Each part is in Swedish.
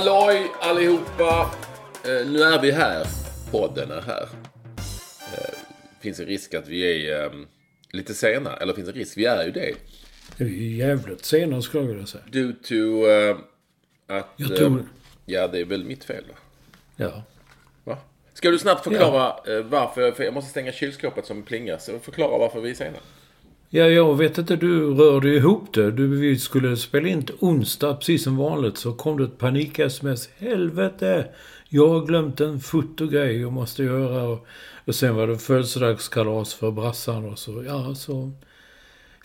Halloj allihopa! Eh, nu är vi här. Podden är här. Eh, finns en risk att vi är eh, lite sena. Eller finns en risk, vi är ju det. Det är ju jävligt sena skulle jag vilja säga. Due to eh, att... Jag tror eh, det. ja, det är väl mitt fel då. Ja. Va? Ska du snabbt förklara eh, varför? För jag måste stänga kylskåpet som plingar. Så förklara varför vi är sena. Ja, jag vet inte. Du rörde ihop det. Du, vi skulle spela in till onsdag, precis som vanligt. Så kom det ett panik-sms. Helvete! Jag har glömt en fotogrej jag måste göra. Och, och sen var det födelsedagskalas för brassan och så. Ja, så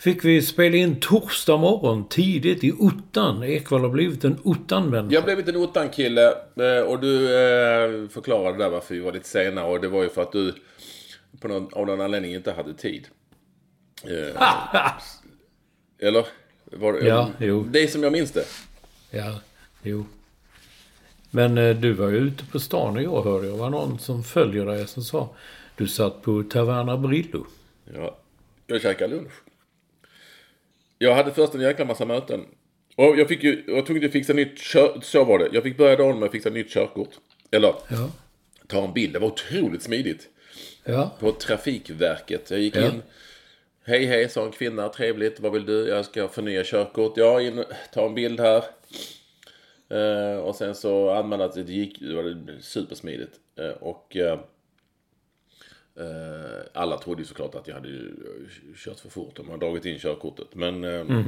fick vi spela in torsdag morgon tidigt i ottan. Ekwall har blivit en ottan-människa. Jag blev en ottan-kille eh, och du eh, förklarade där varför vi var lite sena. Och det var ju för att du på någon, av någon anledning inte hade tid. Eh, eller? Var, det- Ja, jo. Det är som jag minns det. Ja, jo. Men eh, du var ju ute på stan igår hörde jag. Det var någon som följer dig som sa du satt på Taverna Brillo. Ja, jag käkade lunch. Jag hade först en jäkla massa möten. Och jag fick ju, jag tvungen att fixa nytt kör, så var det. Jag fick börja dagen med att fixa nytt körkort. Eller Ja. ta en bild. Det var otroligt smidigt. Ja. På Trafikverket. Jag gick Ja. in. Hej hej sa en kvinna. Trevligt. Vad vill du? Jag ska förnya körkort. Ja, in, ta en bild här. Eh, och sen så anmälde att det gick. Det var supersmidigt. Eh, och eh, eh, alla trodde ju såklart att jag hade ju kört för fort. De har dragit in körkortet. Men eh,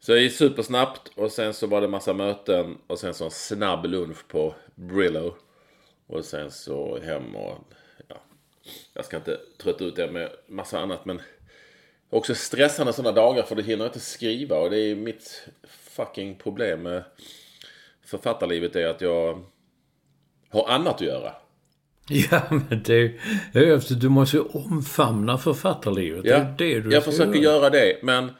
så det gick supersnabbt. Och sen så var det massa möten. Och sen så en snabb lunch på Brillo. Och sen så hem och ja, jag ska inte trötta ut er med massa annat men också stressande sådana dagar för du hinner inte skriva och det är mitt fucking problem med författarlivet är att jag har annat att göra. Ja, men efter du måste ju omfamna författarlivet. Ja, det är det du jag försöker göra det men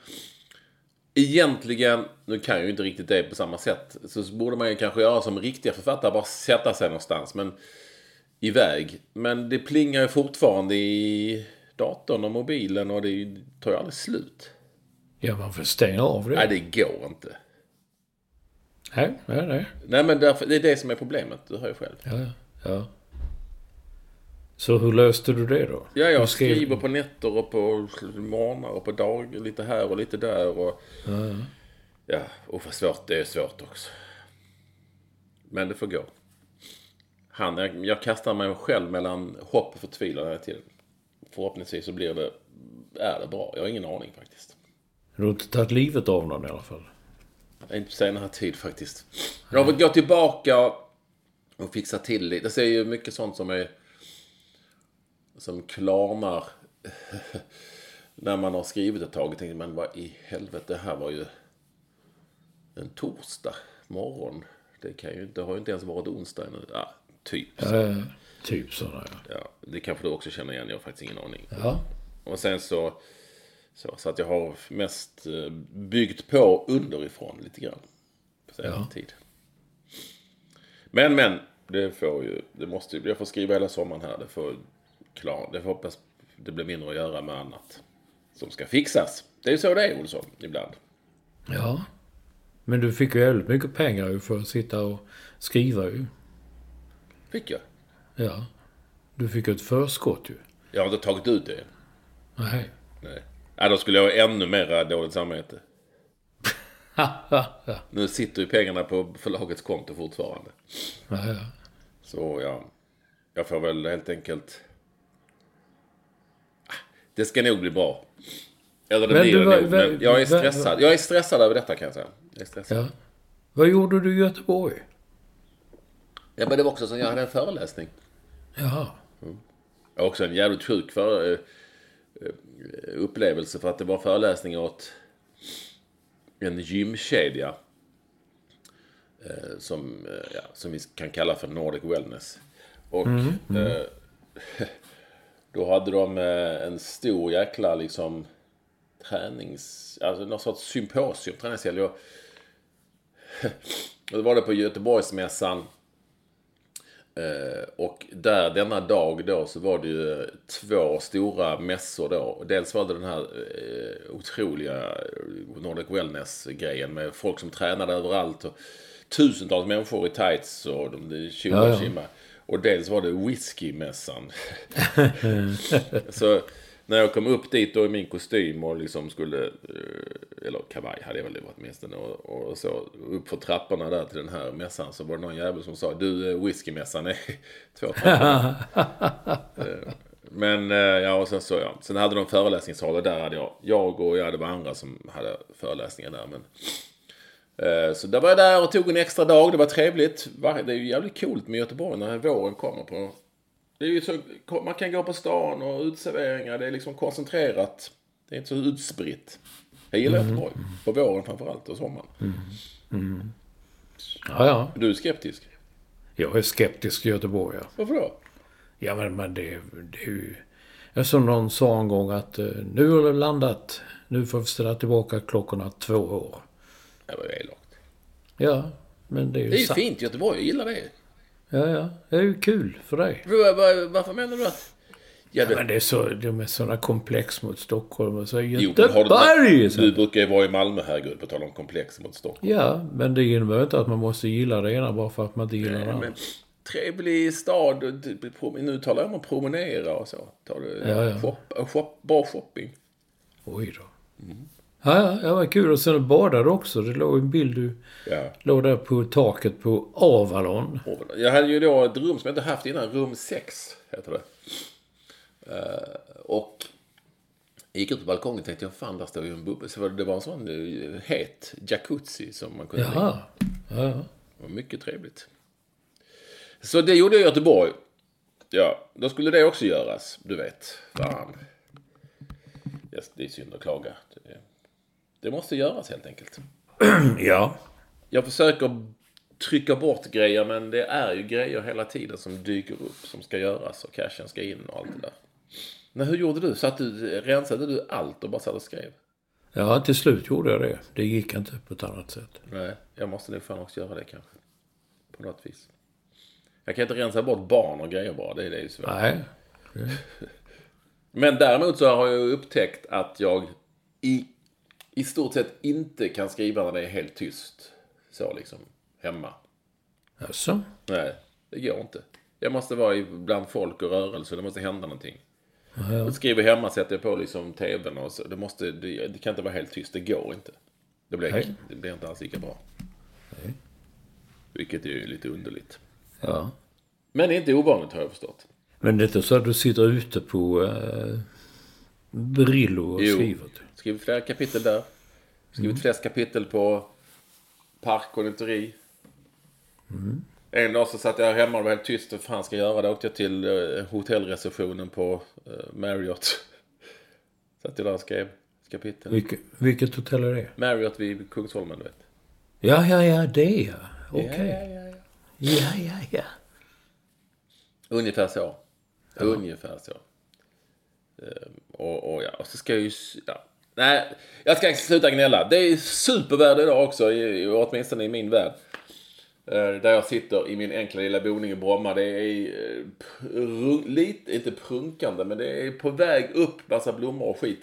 egentligen, nu kan jag ju inte riktigt det på samma sätt, så borde man ju kanske göra som riktiga författare, bara sätta sig någonstans. Men iväg. Men det plingar ju fortfarande i datorn och mobilen och det tar ju aldrig slut. Ja, man får stänga av det. Nej, det går inte. Nej, nej, nej. Nej, men därför, det är det som är problemet. Du hör ju själv. Ja, ja, ja. Så hur löste du det då? Ja, jag skrev- skriver på nätter och på morgnar och på dag. Lite här och lite där. Och, ja, och vad svårt. Det är svårt också. Men det får gå. Han, jag, jag kastar mig själv mellan hopp och förtvivlan hela tiden. Förhoppningsvis så blir det, är det bra. Jag har ingen aning faktiskt. Du har inte tagit livet av någon i alla fall. Inte på senare tid faktiskt. Jag har fått gå tillbaka och fixa till lite. Det är ju mycket sånt som är... Som klarnar. när man har skrivit ett tag. Och tänker man, vad i helvete, det här var ju en torsdag morgon. Det kan ju inte, det har ju inte ens varit onsdag ännu. Ja, typ. Eh, typ sådär ja. Ja, det kanske du också känner igen. Jag har faktiskt ingen aning. Ja. Och sen så Så, så att jag har mest eh, byggt på underifrån lite grann. På senare Ja. tid. Men, men. Det får ju, det måste ju, jag får skriva hela sommaren här. Det får, klar, det får hoppas det blir mindre att göra med annat. Som ska fixas. Det är ju så det är Olsson, ibland. Ja. Men du fick ju jävligt mycket pengar för att sitta och skriva ju. Fick jag. Ja. Du fick ett förskott ju. Jag har inte tagit ut det. Nej. Nej. Ja, då skulle jag ha ännu mer dåligt samvete. Nu sitter ju pengarna på förlagets konto fortfarande. Ja, ja. Så ja, jag får väl helt enkelt... Ah, Det ska nog bli bra. Eller det Men blir det var- nog. Men jag är stressad. Jag är stressad över detta kan jag säga. Jag är stressad. ja. Vad gjorde du i Göteborg? Ja, men det var också så jag hade en föreläsning. Jaha. Har också en jävligt sjuk för, eh, eh, upplevelse för att det var föreläsning åt en gymkedja. Eh, som, ja, som vi kan kalla för Nordic Wellness. Och Eh, då hade de en stor jäkla liksom tränings... Alltså någon sorts symposium, träningshelg. Och, och då var det på Göteborgsmässan. Eh, och där denna dag då så var det ju två stora mässor då. Dels var det den här eh, otroliga eh, Nordic Wellness-grejen med folk som tränade överallt. Och tusentals människor i tights och de de tjoade Ja. Och dels var det whiskymässan. så när jag kom upp dit då i min kostym och liksom skulle, eh, eller kavaj hade jag väl varit åtminstone, och, och så upp för trapporna där till den här mässan så var det någon jävel som sa du eh, whiskymässan är två trappor. Eh, Men ja, och sen så ja. Sen hade de föreläsningssalar där hade jag, jag och ja, det var andra som hade föreläsningar där. Men, så där var jag där och tog en extra dag. Det var trevligt. Det är ju jävligt coolt med Göteborg när våren kommer på. Det är ju så, man kan gå på stan och utserveringar. Det är liksom koncentrerat. Det är inte så utspritt. Jag gillar Göteborg. På våren framförallt och sommaren. Ja, ja. Du är skeptisk. Jag är skeptisk till Göteborg, ja. Varför då? Ja, men, men det, det är ju... Jag som någon sa en gång att eh, nu har det landat. Nu får vi ställa tillbaka klockorna två år. Det var ju elakt. Ja, men det är ju Det är ju sant. fint Göteborg. Jag gillar det. Ja, ja. Det är ju kul för dig. Var- var- Varför menar du att... Ja, det, Men det är så, de är sådana komplex mot Stockholm och så Göteborg! du, du brukar ju vara i Malmö, herregud, på tal om komplex mot Stockholm. Ja, men det innebär inte att man måste gilla det ena bara för att man inte gillar det andra. men trevlig stad. och Nu talar jag om att promenera och så. Tar du Ja, ja. Shop, shop, bra shopping. Oj då. Ja, ja, det var kul. Och sen badade också. Det låg en bild du Ja. låg där på taket på Avalon. Jag hade ju då ett rum som jag inte haft innan. Rum 6 heter det. Eh, och jag gick ut på balkongen och tänkte, ja fan där står ju en bubbel. Så var det, det var en sån uh, het jacuzzi som man kunde. Jaha. Ja, ja. Det var mycket trevligt. Så det gjorde jag i Göteborg. Ja, då skulle det också göras. Du vet. Fan. Det är synd att klaga. Det, måste göras helt enkelt. ja. Jag försöker trycka bort grejer men det är ju grejer hela tiden som dyker upp som ska göras och cashen ska in och allt det där. Men hur gjorde du? Satt du? Rensade du allt och bara satt och skrev? Ja, till slut gjorde jag det. Det gick inte på ett annat sätt. Nej, jag måste nog fan också göra det kanske. På något vis. Jag kan inte rensa bort barn och grejer bara. Det är det ju svårt. Nej. Men däremot så har jag upptäckt att jag i, i stort sett inte kan skriva när det är helt tyst. Så liksom, hemma. Jaså? Nej, det går inte. Jag måste vara i- bland folk och rörelse. Det måste hända någonting. Jag skriver hemma, sätter jag på liksom tvn och så. Det, måste, det, det kan inte vara helt tyst. Det går inte. Det blir, Nej. det blir inte alls lika bra. Vilket är ju lite underligt. Ja. Men inte ovanligt har jag förstått. Men det är inte så att du sitter ute på eh, Brillo och Jo. skriver? Skrivit flera kapitel där. Skrivit flest kapitel på parkkonditori. En dag så satt jag hemma och var helt tyst. Vad fan ska jag göra? Då åkte jag till eh, hotellreceptionen på eh, Marriott. Satt jag där och skrev kapitel. Vilket, vilket hotell är det? Marriott vid Kungsholmen, du vet. Ja, ja, ja, det ja. Okej. Ja, ja, ja. Ja, ja, ja. Ungefär så. Ungefär så. Ehm, och, och, ja, och så ska jag ju... Ja. Nej, jag ska sluta gnälla. Det är superväder idag också, i, åtminstone i min värld. Eh, där jag sitter i min enkla lilla boning i Bromma. Det är eh, lite, inte prunkande, men det är på väg upp massa blommor och skit.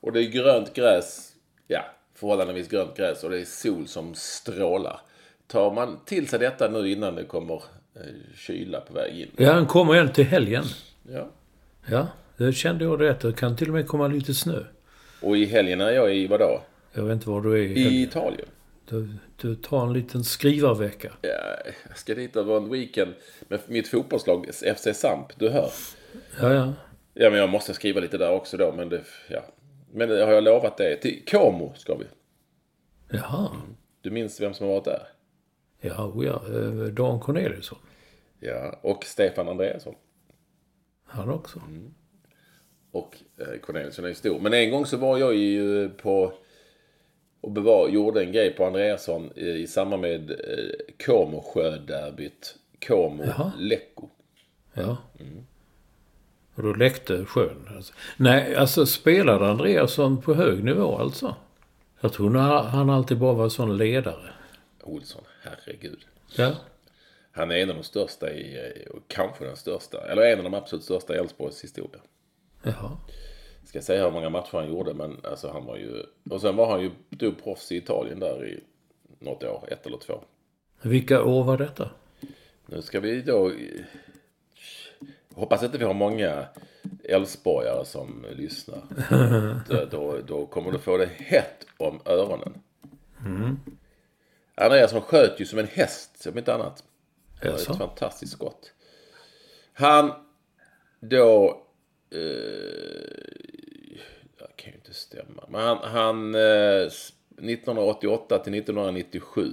Och det är grönt gräs. Ja, förhållandevis grönt gräs och det är sol som strålar. Tar man till sig detta nu innan det kommer eh, kyla på väg in? Ja, den kommer en till helgen. Ja. Ja, det kände jag rätt. Det kan till och med komma lite snö. Och i helgen är jag i vadå? Jag vet inte var du är i I. Italien. Du, du tar en liten skrivarvecka. Ja, jag ska dit över en weekend med mitt fotbollslag FC Samp. Du hör. Ja, ja. Ja, men jag måste skriva lite där också då. Men det, ja. Men har jag lovat det. Till Como ska vi. Jaha. Du minns vem som har varit där? Ja, oh ja. Eh, Dan Corneliusson. Ja, och Stefan Andreasson. Han också. Och eh, Corneliusson är ju stor. Men en gång så var jag ju på och bevar, gjorde en grej på Andreasson i, i samband med eh, Como sjöderbyt. Como Jaha. Lecco. Ja. Och då läckte sjön. Alltså. Nej, alltså spelade Andreasson på hög nivå alltså? Jag tror han alltid bara var sån ledare. Olsson, herregud. Ja. Han är en av de största i, eh, kanske den största, eller en av de absolut största i Elfsborgs historia. Jaha. Ska säga hur många matcher han gjorde, men alltså han var ju... Och sen var han ju proffs i Italien där i något år, ett eller två. Vilka år var detta? Nu ska vi då... Hoppas inte vi har många Elfsborgare som lyssnar. då, då, kommer du få det hett om öronen. Andreasson sköt ju som en häst, om inte annat. Det var ett fantastiskt skott. Han då... Eh, Det kan ju inte stämma. Men han... han eh, 1988 till 1997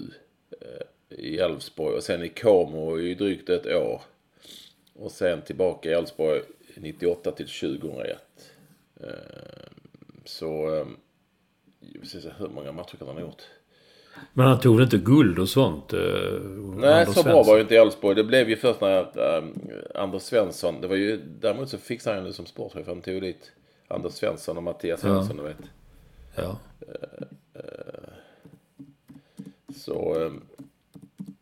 eh, i Elfsborg och sen i Como i drygt ett år. Och sen tillbaka i Elfsborg 98 till 2001. Så... Jag ska se hur många matcher kan han ha gjort? Men han tog inte guld och sånt? Eh, Nej, Anders så bra Svensson? var ju inte Elfsborg. Det blev ju först när um, Anders Svensson, det var ju, däremot så fixade han det som sportchef. Han tog dit Anders Svensson och Mattias Ja. Svensson, du vet. Ja. Så um,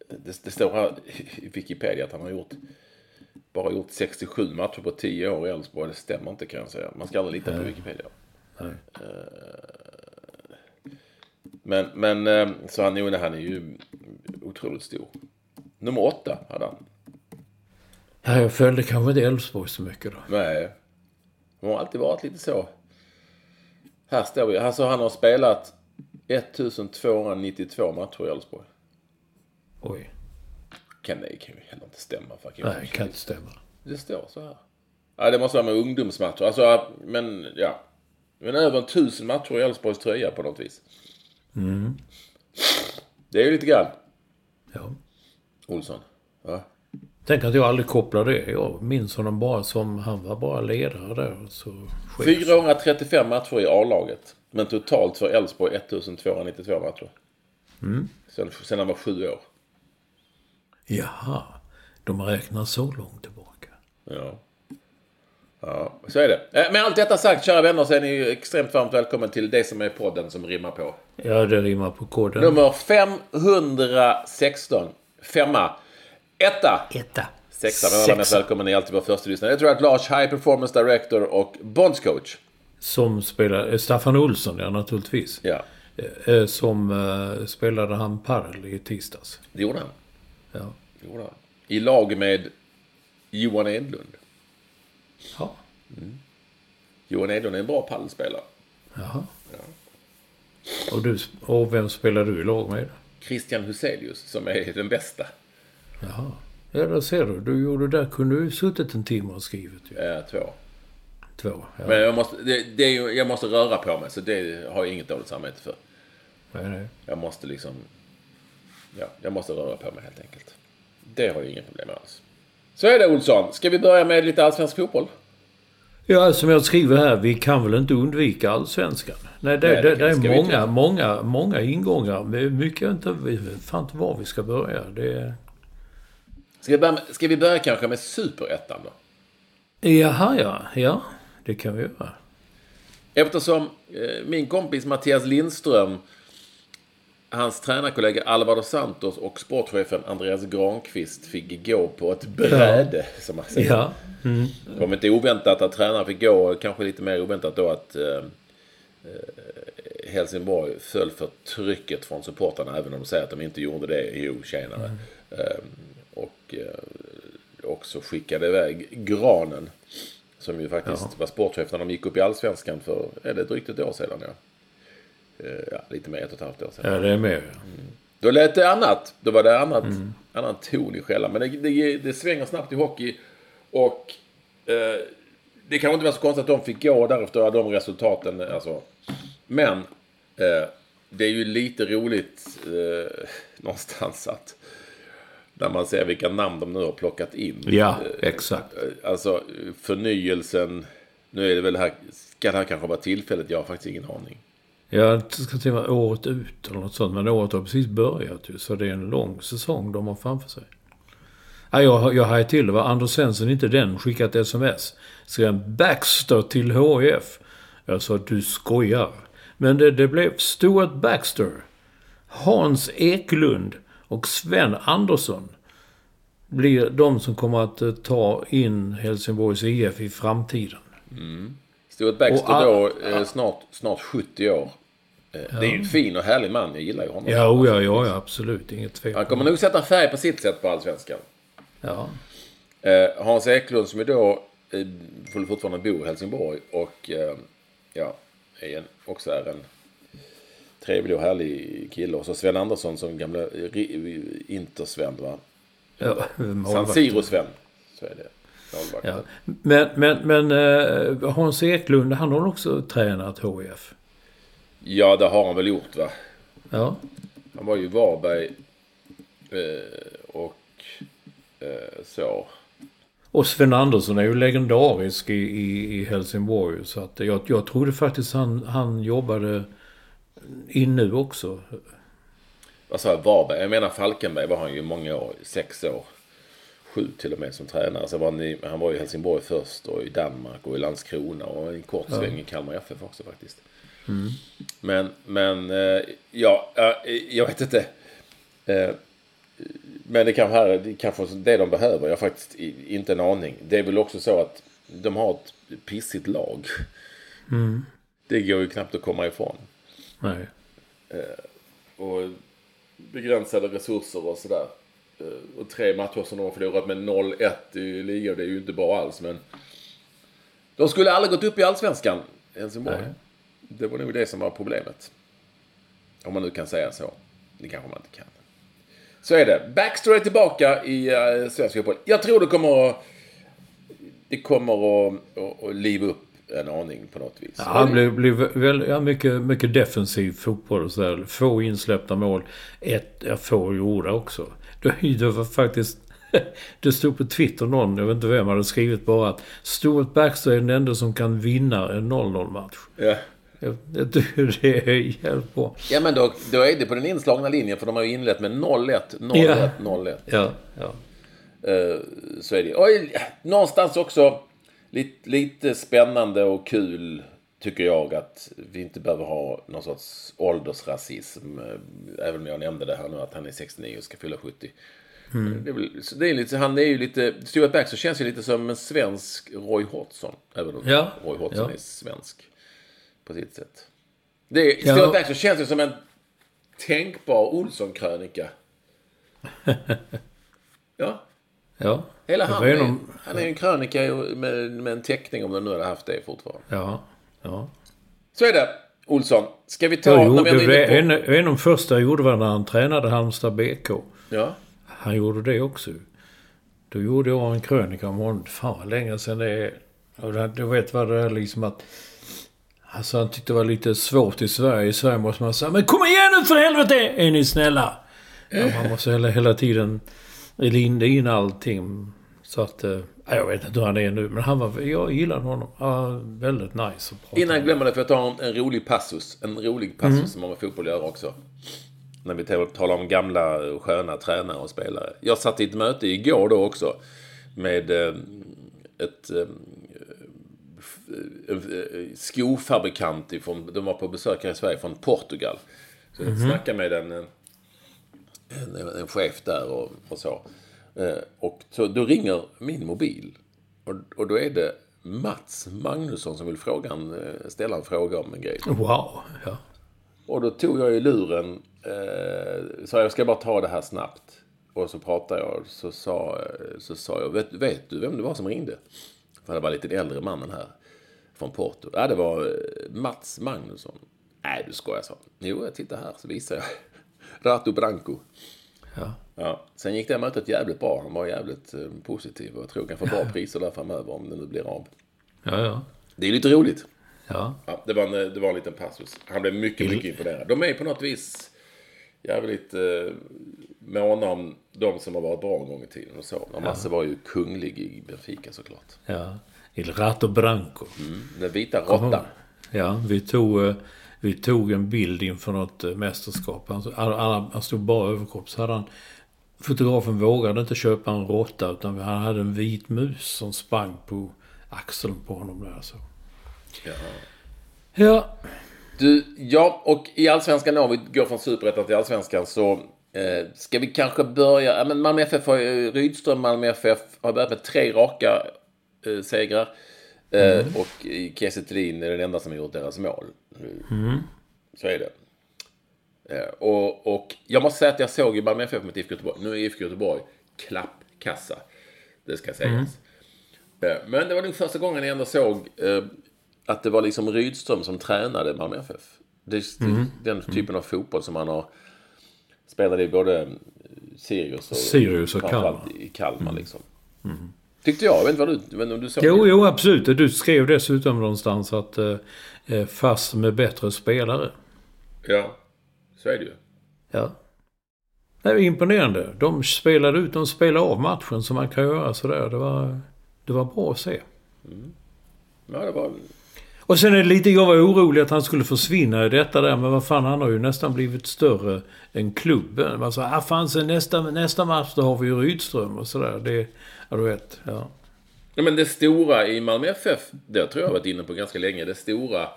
det, det står här i Wikipedia att han har gjort bara gjort 67 matcher på 10 år i Elfsborg. Det stämmer inte kan jag säga. Man ska aldrig lita på Wikipedia. Nej. Men, men um, så han, jo, han är ju otroligt stor. Nummer åtta hade han. Ja, jag följde kanske inte Elfsborg så mycket då. Nej. De har alltid varit lite så. Här står vi. Alltså han har spelat 1292 matcher i Elfsborg. Oj. Kan det kan ju heller inte stämma. Fucking Nej, kan inte stämma. Det står så här. Ja, det måste vara med ungdomsmatcher. Alltså, men ja. Men över en tusen matcher i Elfsborgs tröja på något vis. Det är ju lite grann. Ja. Olsson. Ja. Tänk att jag aldrig kopplade det. Jag minns honom bara som... Han var bara ledare där. Så chef. 435 matcher i A-laget. Men totalt för Elfsborg 1292 matcher. Sen, sen han var sju år. Jaha. De räknar så långt tillbaka. Ja. Ja, så är det. Eh, Med allt detta sagt, kära vänner, så är ni extremt varmt välkommen till det som är podden som rimmar på. Ja, det rimmar på koden. Nummer 516. Femma. Etta. Etta. Sexa. Alla mest Sexa. välkommen är alltid vår första lyssnare. Jag tror att Lars, High Performance Director och Bondscoach. Som spelar... eh, Staffan Olsson, ja naturligtvis. Ja, Eh, Som spelade han padel i tisdags. det gjorde han. Ja. Det gjorde han. I lag med Johan Edlund. Ja. Johan Edlund är en bra padelspelare. Jaha. Och, du, och vem spelar du i lag med? Christian Huselius, som är den bästa. Jaha. Ja, där ser du. Du gjorde där kunde du suttit en timme och skrivit ju. Eh, två. Två. Ja. Men jag måste, det, det jag måste röra på mig, så det har jag inget dåligt samvete för. Nej, nej. Jag måste liksom... Ja, jag måste röra på mig helt enkelt. Det har jag inga problem med alls. Så är det Olsson. Ska vi börja med lite allsvensk fotboll? Ja, som jag skriver här, vi kan väl inte undvika allsvenskan? Nej, det, Nej, det det, är många, många, många ingångar. Mycket jag inte, vi fan inte var vi ska börja. Det. Ska vi börja, med, ska vi börja kanske med superettan då? Jaha, ja. Ja, det kan vi göra. Eftersom eh, min kompis Mattias Lindström, hans tränarkollega Alvaro Santos och sportchefen Andreas Granqvist fick gå på ett bräde, som man säger. Ja. Det var inte oväntat att tränaren fick gå, kanske lite mer oväntat då att eh, eh, Helsingborg föll för trycket från supportarna, även om de säger att de inte gjorde det. Jo, tjenare. Eh, och eh, också skickade iväg Granen, som ju faktiskt var sportchef när de gick upp i Allsvenskan för, är det drygt ett år sedan? Ja. Eh, ja, lite mer, ett och ett halvt år sedan. ja, det är med. Då lät det annat. Då var det annat, annan ton i skällan. Men det, det, det svänger snabbt i hockey. Och eh, det kan inte vara så konstigt att de fick gå därefter de resultaten. Alltså. Men eh, det är ju lite roligt eh, någonstans att när man ser vilka namn de nu har plockat in. Ja, exakt. Eh, Alltså förnyelsen. Nu är det väl här, ska det här kanske vara tillfället? Jag har faktiskt ingen aning. Jag ska till vara året ut eller något sånt. Men året har precis börjat ju. Så det är en lång säsong de har framför sig. Ja, jag, jag hajade till det. Var Anders Svensson inte den? Skickat sms. Skrev Baxter till HIF. Jag sa du skojar. Men det, det blev Stuart Baxter. Hans Eklund och Sven Andersson blir de som kommer att eh, ta in Helsingborgs IF i framtiden. Stuart Baxter Och då, eh, snart, snart 70 år. Eh, Det är ju en fin och härlig man. Jag gillar ju honom. Ja, oh, ja, ja, ja, absolut. Inget Han tvivel. kommer nog sätta färg på sitt sätt på Allsvenskan. Ja. Eh, Hans Eklund som ju då eh, får fortfarande bo i Helsingborg och eh, ja, är en, också är en trevlig och härlig kille. Och så Sven Andersson som gamla Intersven va? ja San. Siro-Sven. Så är det. Ja. Men, men, men eh, Hans Eklund, han har också tränat HIF. Ja, det har han väl gjort va? Ja. Han var ju Varberg eh, och eh, så. Och Sven Andersson är ju legendarisk i, i, i Helsingborg. Så att jag, jag trodde faktiskt han, han jobbade in nu också. Vad sa jag? Varberg? Jag menar Falkenberg var han ju många år. Sex år. Sju till och med som tränare. Så var han, i, han var i Helsingborg först och i Danmark och i Landskrona och en kort sväng i Kalmar FF också faktiskt. Men, men eh, ja, eh, jag vet inte. Eh, Men det kanske, det kanske är det de behöver. Jag har faktiskt inte en aning. Det är väl också så att de har ett pissigt lag. Det går ju knappt att komma ifrån. Nej. och begränsade resurser och sådär. Eh, Och tre matcher som de har förlorat med 0-1 i ligan, det är ju inte bra alls. Men de skulle aldrig gått upp i allsvenskan, Helsingborg. Nej. Det var nog det som var problemet. Om man nu kan säga så. Det kanske man inte kan. Så är det. Baxter är tillbaka i uh, svensk fotboll. Jag tror det kommer att... Det kommer att, att, att liva upp en aning på något vis. Ja, han blev, blev väl, ja, mycket, mycket defensiv fotboll och sådär. Få insläppta mål. Ett, ja, få gjorda också. Det, var faktiskt... Det stod på Twitter någon, jag vet inte vem, hade skrivit bara att Stuart Baxter är den enda som kan vinna en 0-0-match. Ja. Är jävligt bra. Ja men då, då är det på den inslagna linjen för de har ju inlett med 0-1, 0-1, Ja. 0-1. Ja, ja. Eh, så är det. Och någonstans också lite, lite spännande och kul tycker jag att vi inte behöver ha någon sorts åldersrasism. eh, Även om jag nämnde det här nu att han är 69 och ska fylla 70. Det är väl, det är lite, han är ju lite, Stuart Baxter känns ju lite som en svensk Roy Hodgson. Även om Ja, Roy Hodgson ja. är svensk på sitt sätt. Det, Ja. Stuart Baxter känns ju som en tänkbar Olsson-krönika. ja, ja. hela han. Är, genom- han är ju en krönika med, med en teckning om den nu hade haft det fortfarande. Ja, ja. Så är det, Olsson. Ska vi ta... Jo, vi en, en av de första jag gjorde var när han tränade Halmstad BK. Ja. Han gjorde det också. Då gjorde jag en krönika om honom. Fan vad länge sedan det är. Och du vet vad det är liksom att... Alltså han tyckte det var lite svårt i Sverige. I Sverige måste man säga Men kom igen nu för helvete! Är ni snälla? Ja, man måste hela, hela tiden linda in allting. Så att... eh, jag vet inte hur han är nu. Men han var... Jag gillade honom. Ja, väldigt nice att prata Innan jag glömmer det, för jag ta en, en rolig passus. En rolig passus som har med fotboll att göra också. När vi tal- talar om gamla sköna tränare och spelare. Jag satt i ett möte igår då också. Med eh, ett eh, en eh, skofabrikant ifrån, de var på besök här i Sverige från Portugal. Så jag snackade med en, en, en, chef där och, och så. Eh, Och så då ringer min mobil. Och, och då är det Mats Magnusson som vill fråga en, eh, ställa en fråga om en grej. Wow. Ja. Och då tog jag i luren, eh, sa jag ska bara ta det här snabbt. Och så pratade jag, så sa, så sa jag, vet, vet du vem det var som ringde? För det var lite äldre mannen här från Porto. Ja, det var eh, Mats Magnusson. Nej, du skojar, sa han. Jo, jag tittar här så visar jag. Rato Branco. Ja. Ja. Sen gick det mötet jävligt bra. Han var jävligt eh, positiv och jag tror kan få bra priser där framöver om det nu blir av. Ja, ja. Det är lite roligt. Ja. Ja, det, var en, det var en liten passus. Han blev mycket, mycket imponerad. De är på något vis jävligt eh, måna om de som har varit bra en gång i tiden och så. Ja. Masse var ju kunglig i Benfica såklart. ja. Il Rato Branco. Den vita råttan. Ja, vi tog, eh, vi tog en bild inför något eh, mästerskap. Han, alla, han stod bara överkropp. Så hade han, fotografen vågade inte köpa en råtta utan han hade en vit mus som sprang på axeln på honom där. Så. Ja. Ja, Du, ja, och i Allsvenskan då, vi går från Superettan till Allsvenskan, så eh, ska vi kanske börja... Ja, men Malmö FF har ju, Rydström, Malmö FF har börjat med tre raka eh, segrar. Eh, Och Kiese Thelin är den enda som har gjort deras mål. Så är det. Eh, och, och jag måste säga att jag såg ju Malmö FF mot IFK Göteborg. Nu är IFK Göteborg klappkassa. Det ska sägas. Eh, Men det var nog första gången jag ändå såg eh, att det var liksom Rydström som tränade Malmö FF. Det Mm. den typen av fotboll som man har spelat i både Sirius och, Sirius och Kalmar. Mm. i Kalmar liksom. Tyckte jag. Jag vet inte vad du, vet om du såg jo, det? jo absolut. Du skrev dessutom någonstans att eh, eh, fast med bättre spelare. Ja, så är det ju. Ja. Det var imponerande. De spelade ut, de spelade av matchen som man kan göra sådär. Det var, det var bra att se. Ja, det var... Och sen är det lite, jag var orolig att han skulle försvinna i detta där. Men vad fan, han har ju nästan blivit större än klubben. Man sa, ah fan, sen nästa, nästa match då har vi ju Rydström och sådär. Det, ja du vet, ja. Ja, men det stora i Malmö FF, det tror jag varit inne på ganska länge, det stora...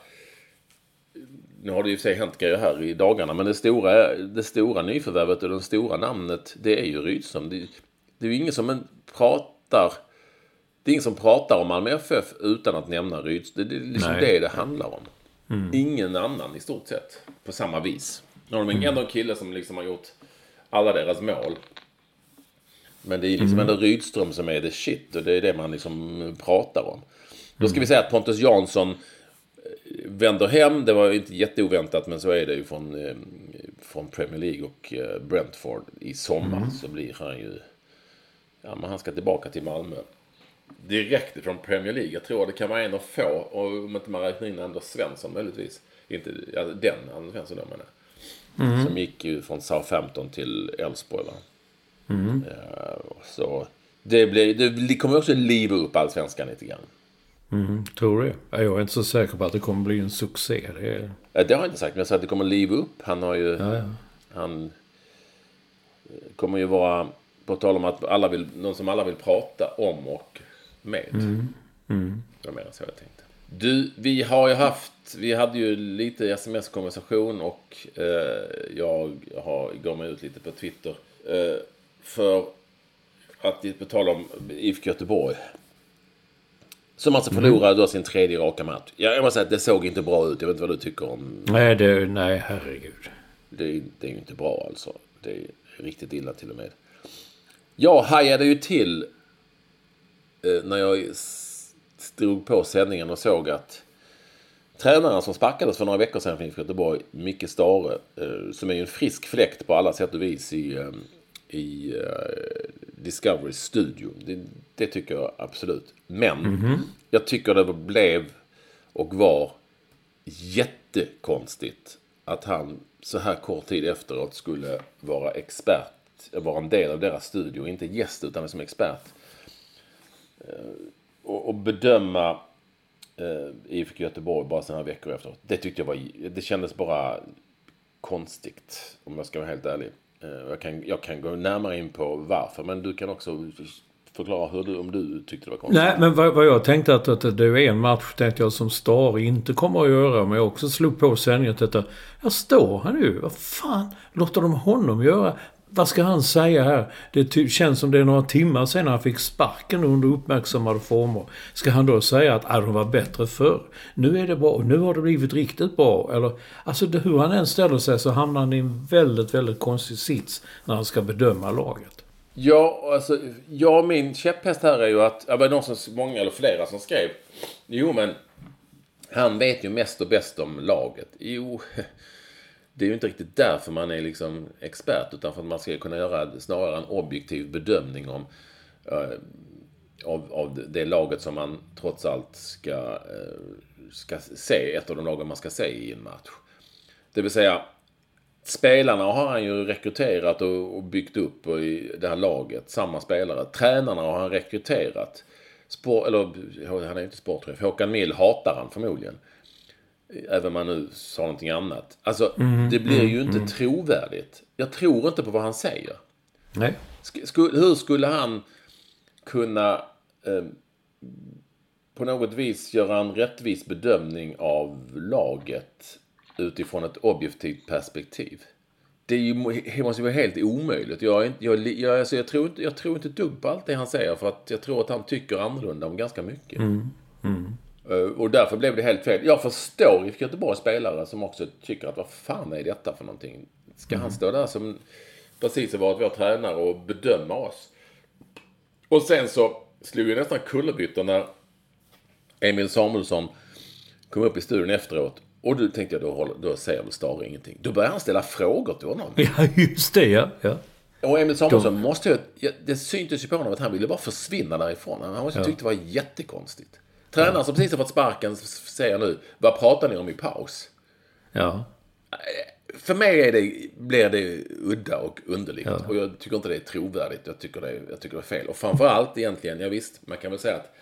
Nu har det för sig hänt grejer här i dagarna, men det stora, det stora nyförvärvet och det stora namnet, det är ju Rydström. Det, det är ju ingen som pratar... Det är ingen som pratar om Malmö FF utan att nämna Rydström. Det, det är liksom Nej. det det handlar om. Ingen annan i stort sett, på samma vis. Nu har de ändå en kille som liksom har gjort alla deras mål. Men det är liksom ändå Rydström som är the shit och det är det man liksom pratar om. Då ska vi säga att Pontus Jansson eh, vänder hem. Det var ju inte jätteoväntat men så är det ju från, eh, från Premier League och eh, Brentford i sommar. Så blir han ju... Ja men han ska tillbaka till Malmö. Direkt från Premier League. Jag tror det kan vara en av få. Och om inte man räknar in Anders Svensson möjligtvis. Inte ja, den Anders Svensson då menar jag. Som gick ju från Southampton till Elfsborg va. Ja, så det, blir, det kommer också liva upp allsvenskan lite grann. Mm, tror. Ja, Jag är inte så säker på att det kommer bli en succé. Det är... Eh, Det har jag inte sagt, men jag sa att det kommer liva upp. Han har ju... Ja, ja. Han eh, kommer ju vara, på tal om att alla vill, någon som alla vill prata om och med. Det var mer så jag tänkte. Du, vi har ju haft, vi hade ju lite sms-konversation och eh, jag har, gav mig ut lite på Twitter. Eh, för att, på tal om IFK Göteborg. Som alltså förlorade då sin tredje raka match. Ja, jag måste säga att det såg inte bra ut. Jag vet inte vad du tycker om Nej, det, nej, herregud. det, det är ju inte bra alltså. Det är riktigt illa till och med. Jag hajade ju till eh, när jag drog på sändningen och såg att tränaren som sparkades för några veckor sedan från IFK Göteborg, Micke Stare, eh, som är ju en frisk fläkt på alla sätt och vis i, eh, i eh, Discoverys studio. Det, det tycker jag absolut. Men jag tycker det blev och var jättekonstigt att han så här kort tid efteråt skulle vara expert, vara en del av deras studio, inte gäst utan som expert. Eh, Och, och bedöma eh, IFK Göteborg bara några veckor efteråt. Det tyckte jag var, det kändes bara konstigt om jag ska vara helt ärlig. Eh, jag kan, jag kan gå närmare in på varför, men du kan också förklara hur du, om du tyckte det var konstigt. Nej, men vad, vad jag tänkte att, att det är en match tänkte jag som Star inte kommer att göra. Men jag också slog på sändningen detta. Jag står här nu. Vad fan låter de honom göra? Vad ska han säga här? Det ty- känns som det är några timmar sedan han fick sparken under uppmärksammade former. Ska han då säga att ah, de var bättre förr? Nu är det bra. Nu har det blivit riktigt bra. Eller, alltså det, hur han än ställer sig så hamnar han i en väldigt, väldigt konstig sits när han ska bedöma laget. Ja, alltså, ja, min käpphäst här är ju att, ja, det var någon som, många eller flera som skrev. Jo, men han vet ju mest och bäst om laget. Jo, det är ju inte riktigt därför man är liksom expert, utan för att man ska kunna göra snarare en objektiv bedömning om eh, av, av det laget som man trots allt ska, eh, ska se, ett av de lagen man ska se i en match. Det vill säga, spelarna har han ju rekryterat och, och byggt upp i det här laget. Samma spelare. Tränarna har han rekryterat. Sport, eller han är ju inte sportchef. Håkan Mill hatar han förmodligen. Även om man nu sa någonting annat. Alltså, det blir ju inte trovärdigt. Jag tror inte på vad han säger. Nej. Sk- hur skulle han kunna eh, på något vis göra en rättvis bedömning av laget utifrån ett objektivt perspektiv? Det, är ju, det måste ju vara helt omöjligt. Jag, inte, jag, jag, alltså jag, tror inte, jag tror inte dugg på allt det han säger för att jag tror att han tycker annorlunda om ganska mycket. Eh, Och därför blev det helt fel. Jag förstår IFK Göteborgs spelare som också tycker att vad fan är detta för någonting? Ska han stå där som precis har varit vår tränare och bedöma oss? Och sen så slog jag nästan kullerbytta när Emil Samuelsson kom upp i studion efteråt. Och då tänkte jag, då, håller- då säger väl Stare ingenting. Då började han ställa frågor till honom. Ja, just det ja. ja. Och Emil Samuelsson måste ju... ja, Det syntes ju på honom att han ville bara försvinna därifrån. Han måste tyckte det var jättekonstigt. Tränaren som precis har fått sparken säger nu, vad pratar ni om i paus? ja. För mig är det, blir det udda och underligt. Och jag tycker inte det är trovärdigt. Jag tycker det, är- jag tycker det är fel. Och framförallt egentligen, ja visst, man kan väl säga att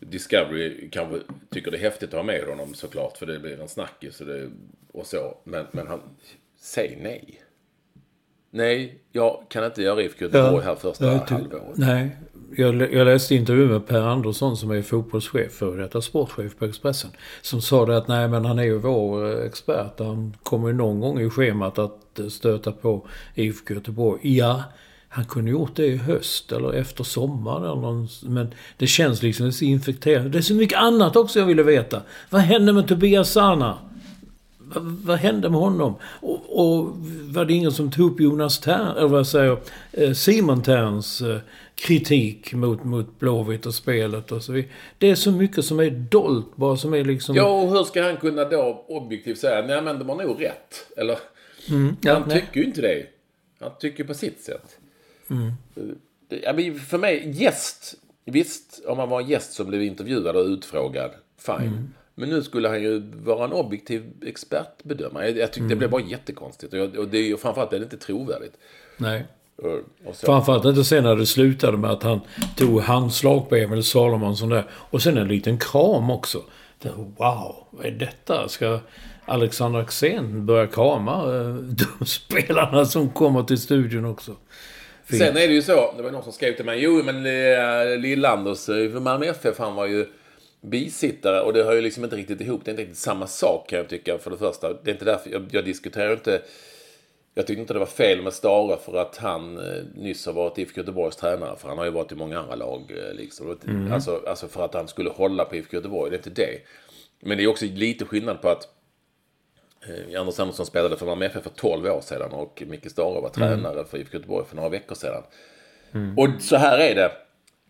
Discovery kanske tycker det är häftigt att ha med honom såklart. För det blir en snackis och, det, och så. Men, men han, säg nej. Nej, jag kan inte göra IFK Göteborg här första jag halvåret. Nej. Jag, jag läste intervju med Per Andersson som är fotbollschef, för detta sportchef på Expressen. Som sa det att nej men han är ju vår eh, expert. Han kommer ju någon gång i schemat att eh, stöta på IFK Göteborg. Ja, han kunde gjort det i höst eller efter sommaren eller någon, Men det känns liksom så infekterat. Det är så mycket annat också jag ville veta. Vad hände med Tobias Sana? Vad, vad hände med honom? Och, och var det ingen som tog upp Jonas Tern, eller vad säger jag, eh, Simon Terns eh, kritik mot, mot Blåvitt och spelet och så vidare. Det är så mycket som är dolt bara, som är liksom... Ja, och hur ska han kunna då objektivt säga, nej men de har nog rätt. Eller, ja, han nej. tycker ju inte det. Han tycker på sitt sätt. Ja, men för mig, gäst. Visst, om man var en gäst som blev intervjuad och utfrågad, fine. Men nu skulle han ju vara en objektiv expertbedömare. Jag, jag tyckte det blev bara jättekonstigt. Och, jag, och det är ju framförallt är det inte trovärdigt. nej. Framförallt inte sen när det slutade med att han tog handslag på Emil Salomonsson där. Och sen en liten kram också. Det, wow, vad är detta? Ska Alexander Axén börja krama eh, de spelarna som kommer till studion också? Fint. Sen är det ju så, det var någon som skrev till mig, jo men eh, Lill-Anders eh, för Malmö FF, han var ju bisittare och det hör ju liksom inte riktigt ihop. Det är inte riktigt samma sak kan jag tycka för det första. Det är inte därför, jag, jag diskuterar inte, jag tyckte inte det var fel med Stare för att han eh, nyss har varit IFK Göteborgs tränare. För han har ju varit i många andra lag eh, liksom. Alltså, alltså för att han skulle hålla på IFK Göteborg, det är inte det. Men det är också lite skillnad på att Eh, Anders Andersson spelade för Malmö FF för 12 år sedan och Micke Stare var tränare för IFK Göteborg för några veckor sedan. Och så här är det.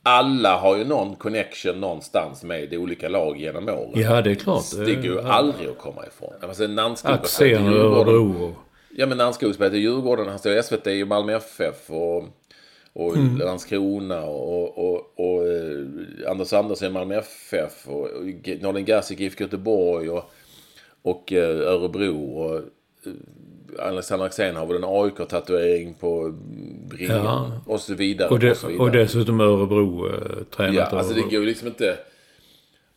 Alla har ju någon connection någonstans med olika lag genom åren. Ja, det är klart. Det går ju aldrig att komma ifrån. Alltså, Nannskog Axén och. Örebro. Ja, men Nannskog spelar i Djurgården. Han står i SVT i Malmö FF och, och Landskrona och, och, och eh, Anders Andersson i Malmö FF och, och G- Norden Gazic i IFK Göteborg och, och eh, Örebro. Och, eh, Alexander Axén har väl en AIK-tatuering på bringan Ja. och så vidare. Och, det, så vidare. och dessutom Örebro. Eh, tränat Ja, alltså det går ju liksom inte...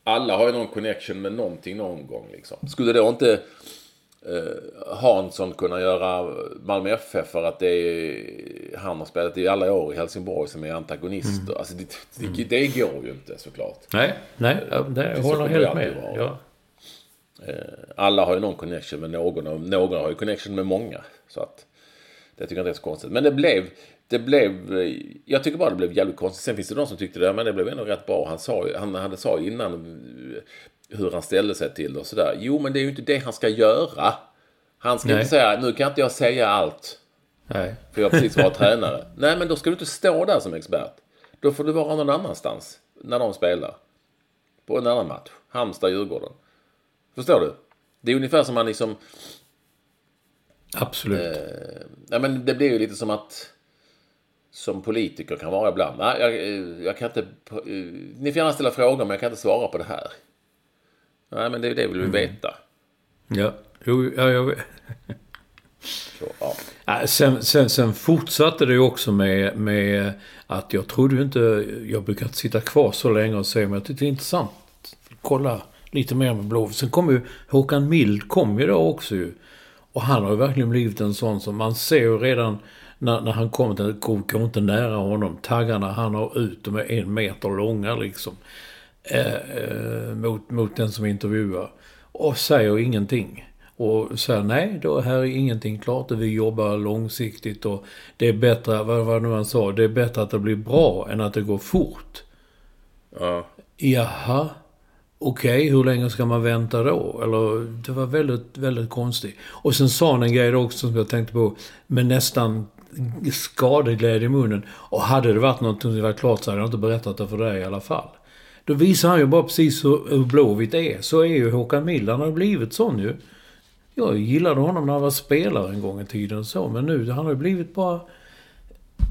Alla har ju någon connection med någonting någon gång liksom. Skulle då inte eh, Hansson kunna göra Malmö FF för att det är han har spelat i alla år i Helsingborg som är antagonister. Mm. Alltså det, det, det går ju inte såklart. Nej, nej, det så håller det helt med. Ja. Alla har ju någon connection med någon och någon har ju connection med många. Så att det tycker jag inte är så konstigt. Men det blev, det blev, eh, jag tycker bara det blev jävligt konstigt. Sen finns det de som tyckte det, men det blev ändå rätt bra. Han sa han hade sa innan eh, hur han ställde sig till det och sådär. Jo, men det är ju inte det han ska göra. Han ska Nej. inte säga, nu kan inte jag säga allt. Nej. För jag har precis varit tränare. Nej, men då ska du inte stå där som expert. Då får du vara någon annanstans när de spelar. På en annan match. Halmstad-Djurgården. Förstår du? Det är ungefär som man liksom... Absolut. Ja, men det blir ju lite som att... Som politiker kan vara ibland. Nej, jag, eh, jag kan inte... eh, Ni får gärna ställa frågor, men jag kan inte svara på det här. Nej, men det är det vill vi veta. Ja. Jo, ja, jag vet. Så, ja. Sen, sen, sen fortsatte det ju också med, med att jag trodde inte... Jag brukar inte sitta kvar så länge och säga men jag tyckte det är intressant. Kolla lite mer med Blå. Sen kom ju Håkan Mild kom ju då också ju. Och han har ju verkligen blivit en sån som man ser ju redan när, när han kommer till, går, går inte nära honom. Taggarna han har ut, de är en meter långa liksom. Eh, eh, mot, mot den som intervjuar. Och säger ingenting. Och säger nej, då här är ingenting klart och vi jobbar långsiktigt och det är bättre, vad var det nu han sa, det är bättre att det blir bra än att det går fort. ja. Jaha, okej, hur länge ska man vänta då? Eller, det var väldigt, väldigt konstigt. Och sen sa han en grej också som jag tänkte på, med nästan skadeglädje i munnen. Och hade det varit något som var klart så hade jag inte berättat det för dig i alla fall. Då visar han ju bara precis hur, hur Blåvitt är. Så är ju Håkan Mild, han har blivit sån ju. Jag gillade honom när han var spelare en gång i tiden och så, men nu, han har ju blivit bara...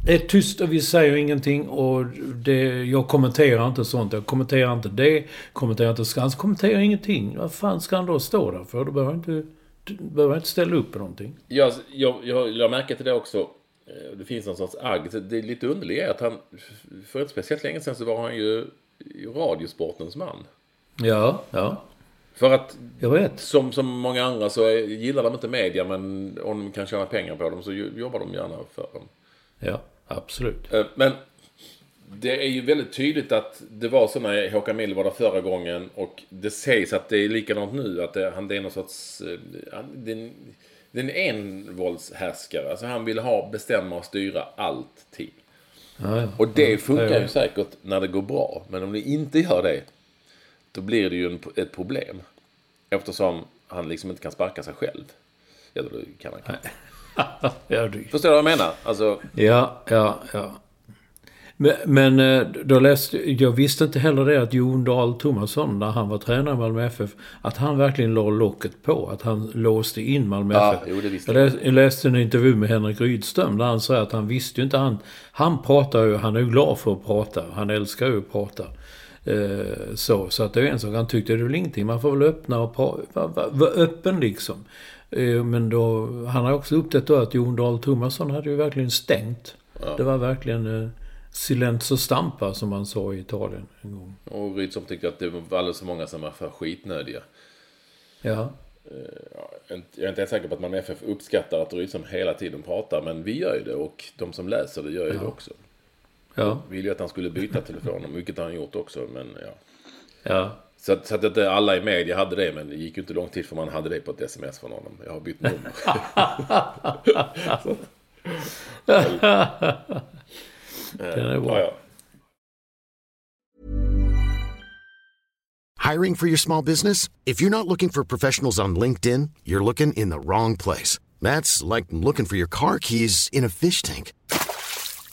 Det är tyst och vi säger ingenting och det, jag kommenterar inte sånt. Jag kommenterar inte det, kommenterar inte skans, kommenterar ingenting. Vad fan ska han då stå där för? Då behöver han inte, behöver inte ställa upp på någonting. Jag, jag, jag la märke till det också. Eh, Det finns någon sorts agg. Det är lite underligt är att han, för inte speciellt länge sedan så var han ju radiosportens man. Ja, ja. För att Jag vet. som, som många andra så gillar de inte media men om de kan tjäna pengar på dem så jo- jobbar de gärna för dem. Ja, absolut. Eh, Men det är ju väldigt tydligt att det var så när Håkan Mild var där förra gången och det sägs att det är likadant nu. Att det, han, det är någon sorts... eh, han- Det är en, det är en envåldshärskare. Alltså han vill ha, bestämma och styra allting. Ja. Och det funkar Ja, ja. ju säkert när det går bra. Men om det inte gör det, då blir det ju en, ett problem. Eftersom han liksom inte kan sparka sig själv. Eller det kan han kanske. Förstår du vad jag menar? Alltså, Ja, ja, ja. Men, men eh, då läste, jag visste inte heller det att Jon Dahl Tomasson, när han var tränare i Malmö FF, att han verkligen la locket på. Att han låste in Malmö Ja, FF. jo, det visste jag, läste, jag läste en intervju med Henrik Rydström där han säger att han visste ju inte. Han, han pratar ju, han är ju glad för att prata. Han älskar ju att prata. Eh, så, så att det är en sak. Han tyckte det är väl ingenting. Man får väl öppna och prata. Vara var, var öppen liksom. Eh, men då, han har också upptäckt då att Jon Dahl Tomasson hade ju verkligen stängt. Det var verkligen eh, silenzio stampa som man sa i Italien en gång. och Rydström tyckte att det var alldeles för många som var för skitnödiga. Ja. Jag är inte ens säker på att man FF uppskattar att Rydström hela tiden pratar. Men vi gör ju det och de som läser det gör ju det också. Ja. Vi ville ju att han skulle byta telefon, vilket har han gjort också. Men ja. Ja. Så att, så att inte alla i media hade det, men det gick ju inte lång tid för man hade det på ett sms från honom. Jag har bytt nummer. Den är bra. ja, ja. Hiring for your small business? If you're not looking for professionals on LinkedIn, you're looking in the wrong place. That's like looking for your car keys in a fish tank.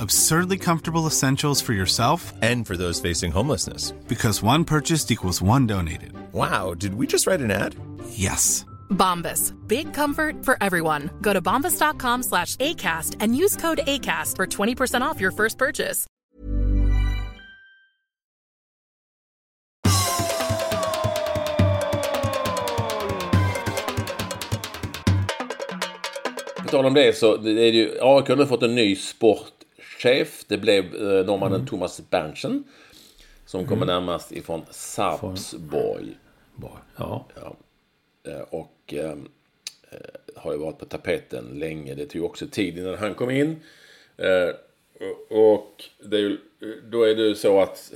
Absurdly comfortable essentials for yourself And for those facing homelessness. because one purchased equals one donated. Wow, did we just write an ad? Yes. Bombas. Big comfort for everyone. Go to bombas.com slash ACAST and use code ACAST for 20% off your first purchase. På tal om det så det är det ju, AIK har nu fått en ny sportchef. Det blev eh, norrmannen Thomas Berntsen. Som kommer närmast ifrån Sarpsborg. Ja. Ja. Eh, Och eh, eh, har ju varit på tapeten länge. Det tog också tid innan han kom in. Eh, och- är ju, då är det ju så att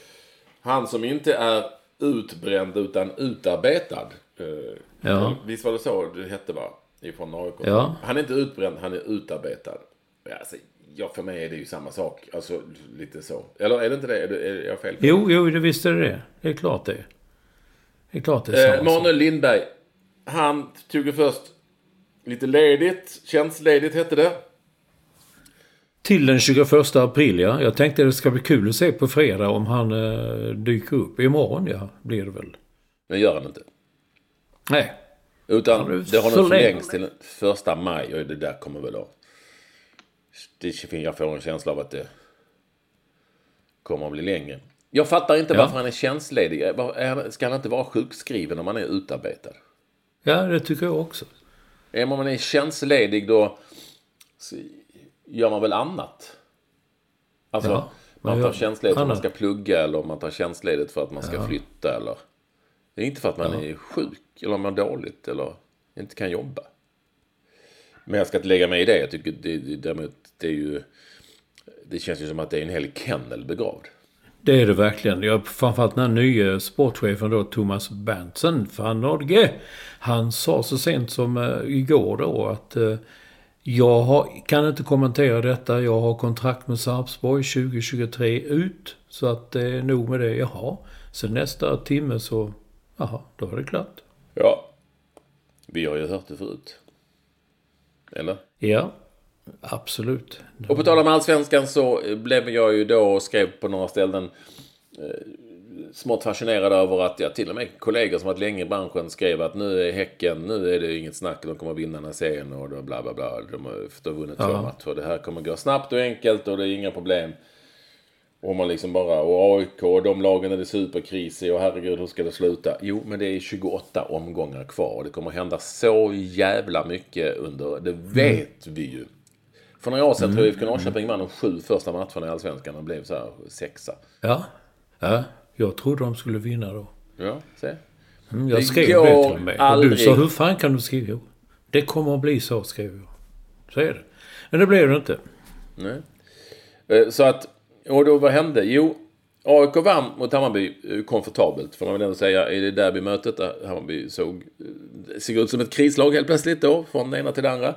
han som inte är utbränd utan utarbetad. Eh, Ja. Visst var det så det hette va? Ifrån AIK. Ja. Han är inte utbränd, han är utarbetad. Alltså, ja, för mig är det ju samma sak. Alltså lite så. Eller är det inte det? Är, det, är jag fel? Jo, jo, det visste det det. Det är klart det. Det är klart det är Eh, samma sak. Manuel Lindberg. Han tog ju först lite ledigt. Tjänstledigt hette det. Till den 21 april, ja. Jag tänkte det ska bli kul att se på fredag om han eh, dyker upp. Imorgon, ja, blir det väl. Men gör han inte. Nej. Utan det har nu förlängt? förlängts till den första maj. Och det där kommer väl att... Det, jag får en känsla av att det kommer att bli längre. Jag fattar inte Ja. varför han är tjänstledig. Eh, Ska han inte vara sjukskriven om man är utarbetad? Ja, det tycker jag också. Är man är tjänstledig då gör man väl annat? Alltså, Ja, man man tar tjänstledigt för att man ska plugga eller om man tar tjänstledigt för att man ska flytta eller... Det är inte för att man är sjuk eller mår dåligt eller inte kan jobba. Men jag ska inte lägga mig i det. Jag tycker det, det, däremot, det är ju... Det känns ju som att det är en hel kennel begravd. Det är det verkligen. Jag, framförallt den här nya sportchefen då, Thomas Berntsen van Nordge. Han sa så sent som eh, igår då att eh, jag har, kan inte kommentera detta. Jag har kontrakt med Sarpsborg 2023 ut. Så att det är nog med det jag har. Sen nästa timme så, jaha, då är det klart. Ja. Vi har ju hört det förut. Eller? Ja, absolut. Och på tal om allsvenskan så blev jag ju då och skrev på några ställen eh, smått fascinerad över att jag till och med kollegor som varit länge i branschen skrev att nu är Häcken, nu är det inget snack, de kommer vinna den här serien och då bla bla bla. De har, de har vunnit två matcher. Det här kommer gå snabbt och enkelt och det är inga problem. Och man liksom bara, och AIK de lagen är det superkris i och herregud hur ska det sluta? Jo, men det är 28 omgångar kvar och det kommer hända så jävla mycket under, det vet vi ju. För några år sedan tror jag IFK Norrköping vann de sju första matcherna i Allsvenskan och blev så här sexa. Ja, ja. Jag trodde de skulle vinna då. Ja, se. Mm, jag Det skrev det till och med. Och du aldrig. sa, hur fan kan du skriva? Jo, det kommer att bli så, skrev jag. Så är det. Men det blev det inte. Nej. Eh, Så att, och då vad hände? Jo, AIK vann mot Hammarby eh, komfortabelt. Får man väl ändå säga i det derbymötet där Hammarby såg, eh, såg ut som ett krislag helt plötsligt då. Från det ena till det andra.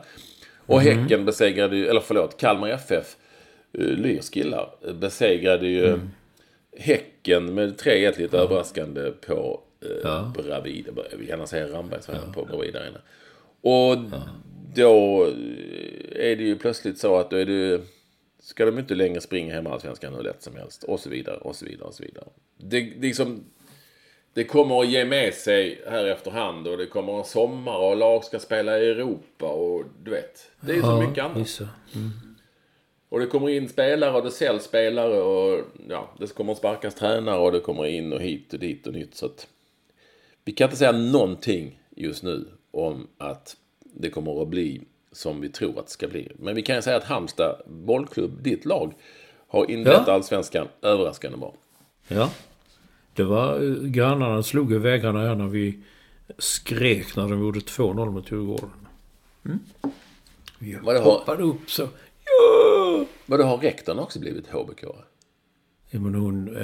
Och Häcken besegrade ju, eller förlåt, Kalmar FF, eh, Lyrs killar, besegrade ju Häcken med 3-1 lite överraskande på eh, Bravida. Jag vill gärna säga Rambergs ja. på Bravida Arena. Och då eh, är det ju plötsligt så att då är det ska de inte längre springa hemma allsvenskan hur lätt som helst. Och så vidare, och så vidare, och så vidare. Det, det, liksom, det kommer att ge med sig här efterhand och det kommer en sommar och lag ska spela i Europa och du vet. Det är så mycket annat. Vissa. Och det kommer in spelare och det säljs spelare och ja, det kommer sparkas tränare och det kommer in och hit och dit och nytt. Så att vi kan inte säga någonting just nu om att det kommer att bli som vi tror att det ska bli. Men vi kan ju säga att Halmstad bollklubb, ditt lag, har inlett Ja. allsvenskan överraskande bra. Ja. Det var eh, grannarna slog i väggarna här när vi skrek när de gjorde 2-0 mot Djurgården. Vi Vad det har- hoppade upp så. Ja! Men då har rektorn också blivit HBK? Ja, men hon eh,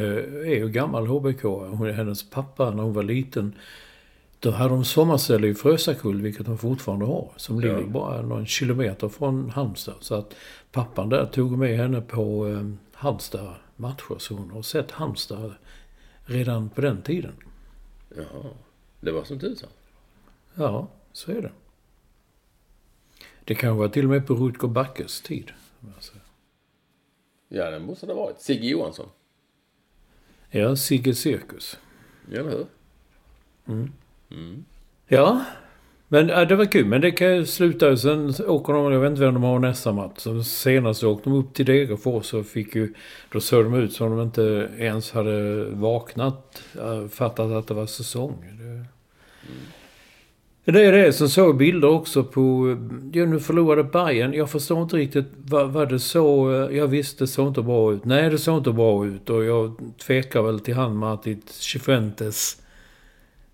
är ju gammal HBK. Hon är hennes pappa när hon var liten. Då hade de sommarställe i Frösakull, vilket de fortfarande har. Som ligger bara någon kilometer från Halmstad. Så att pappan där tog med henne på eh, Halmstad matcher. Så hon har sett Halmstad redan på den tiden. Jaha. Det var som tusan. Ja, så är det. Det kanske var till och med på Rutger Backes tid. Alltså. Ja, den måste det ha varit. Sigge Johansson. Ja, Sigge Cirkus. Eller hur? Mm. Ja, men ja, det var kul. Men det kan ju sluta. Sen åker de, jag vet inte vem de har nästa match. Så senast åkte de upp till Degerfors och fick ju... Då såg de ut som de inte ens hade vaknat. äh, Fattat att det var säsong. Det, det är det. Sen såg jag bilder också på... Ja, nu förlorade Bayern. Jag förstår inte riktigt. Var, vad det så... Jag visste det såg inte bra ut. Nej, det såg inte bra ut. Och jag tvekar väl till han Martin Cifuentes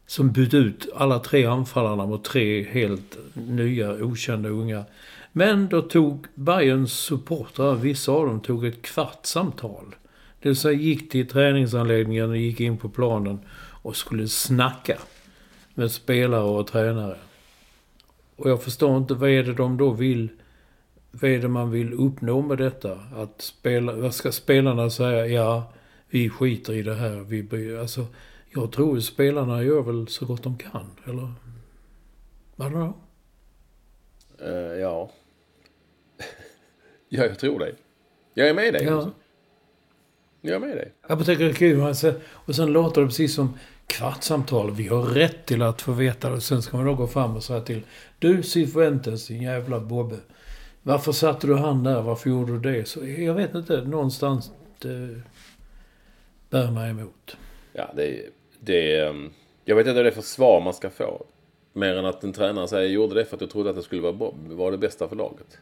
som bytte ut alla tre anfallarna mot tre helt nya, okända unga. Men då tog Bayerns supportrar, vissa av dem, tog ett kvartssamtal. Det vill säga gick till träningsanläggningen och gick in på planen och skulle snacka med spelare och tränare. Och jag förstår inte, vad är det de då vill... Vad är det man vill uppnå med detta? Att spela, vad ska spelarna säga? Ja, vi skiter i det här. Vi bryr, alltså, jag tror att spelarna gör väl så gott de kan, eller? I don't know. Eh, ja. ja, jag tror det. Jag är med dig. Ja. Också. Jag är med dig. Är kul. Alltså, och sen låter det precis som kvartssamtal. Vi har rätt till att få veta det. Sen ska man då gå fram och säga till. Du Cifuentes, din jävla bobbe. Varför satte du han där? Varför gjorde du det? Så jag vet inte. Någonstans det bär mig emot. Ja, det, det, ehm, jag vet inte vad det är för svar man ska få. Mer än att en tränare säger jag gjorde det för att jag trodde att det skulle vara, bra- vara det bästa för laget.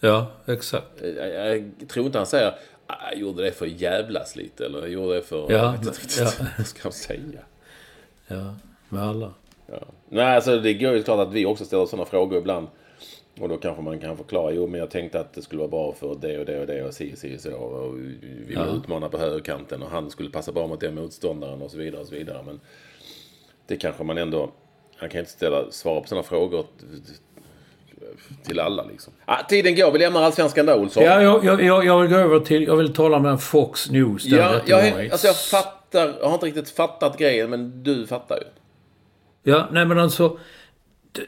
Ja, exakt. Jag, jag tror inte han säger "Ah, jag gjorde det för att jävlas lite. Eller jag gjorde det för... Ja, jag vet inte ja. Vad ska han säga? Ja, med alla. Ja. Nej, alltså det går ju klart att vi också ställer sådana frågor ibland. Och då kanske man kan förklara. Jo, men jag tänkte att det skulle vara bra för det och det och det och si och si och så. Och vi vill Ja. utmana på högerkanten och han skulle passa bra mot den motståndaren och så vidare och så vidare. Men det kanske man ändå... Han kan inte ställa, svara på sådana frågor till alla liksom. Ah, tiden går. Vi lämnar allsvenskan där, Olsson. Ja, jag, jag, jag, vill gå över till... Jag vill tala med Fox News. ja jag, alltså jag fattar. Jag har inte riktigt fattat grejen, men du fattar ju. Ja, nej men alltså... Det,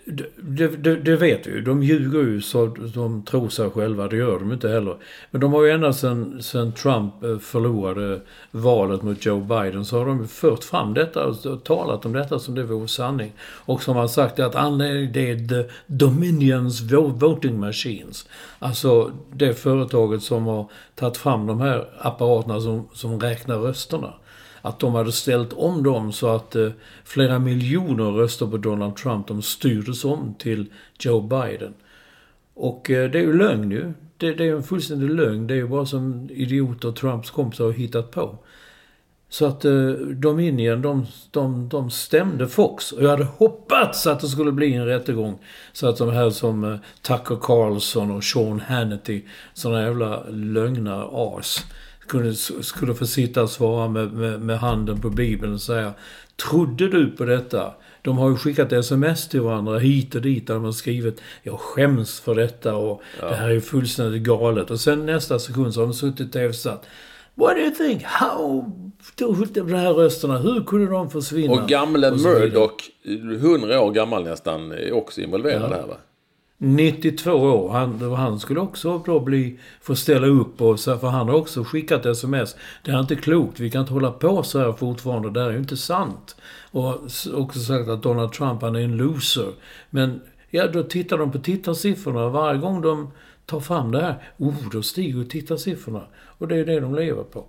det, det, vet vi ju. De ljuger ju så de tror sig själva. Det gör de inte heller. Men de har ju ända sedan sen Trump eh, förlorade valet mot Joe Biden så har de fört fram detta och talat om detta som det vore sanning. Och som har sagt att ah, anledningen det är the Dominions voting machines. Alltså det företaget som har tagit fram de här apparaterna som, som räknar rösterna att de hade ställt om dem så att eh, flera miljoner röster på Donald Trump, de styrdes om till Joe Biden. Och eh, det är ju lögn ju. Det, det är ju en fullständig lögn. Det är ju bara som idioter Trumps kompisar har hittat på. Så att eh, Dominion, de, de, de stämde Fox. Och jag hade hoppats att det skulle bli en rättegång. Så att de här som eh, Tucker Carlson och Sean Hannity, såna jävla lögnar as, kunde, skulle få sitta och svara med, med, med handen på Bibeln och säga Trodde du på detta? De har ju skickat sms till varandra hit och dit där de har skrivit Jag skäms för detta och det här är fullständigt galet. Och sen nästa sekund så har de suttit och översatt What do you think? How? De här rösterna, hur kunde de försvinna? Och gamle Och. Murdoch, 100 år gammal nästan, är också involverad här va? 92 år. Han, han skulle också då bli, få ställa upp och så, för han har också skickat sms. Det är inte klokt. Vi kan inte hålla på så här fortfarande. Det här är ju inte sant. Och också sagt att Donald Trump, han är en loser. Men ja, då tittar de på tittarsiffrorna. Varje gång de tar fram det här, oh, då stiger tittarsiffrorna. Och det är det de lever på.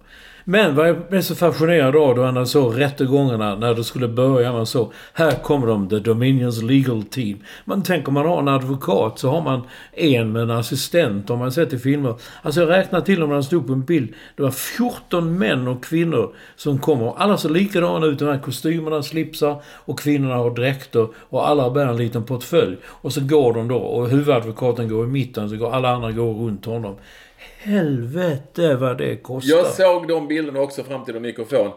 Men vad jag blev så fascinerad av då när såg rättegångarna, när det skulle börja, man så här kommer de, the Dominions legal team. Man tänker om man har en advokat så har man en med en assistent, om man sett i filmer. Alltså jag räknar till om man stod på en bild. Det var 14 män och kvinnor som kommer. Alla ser likadana ut, de här kostymerna, slipsar och kvinnorna har dräkter och alla bär en liten portfölj. Och så går de då och huvudadvokaten går i mitten, så går alla andra går runt honom. Helvete vad det kostar. Jag såg de bilderna också fram till de mikrofon.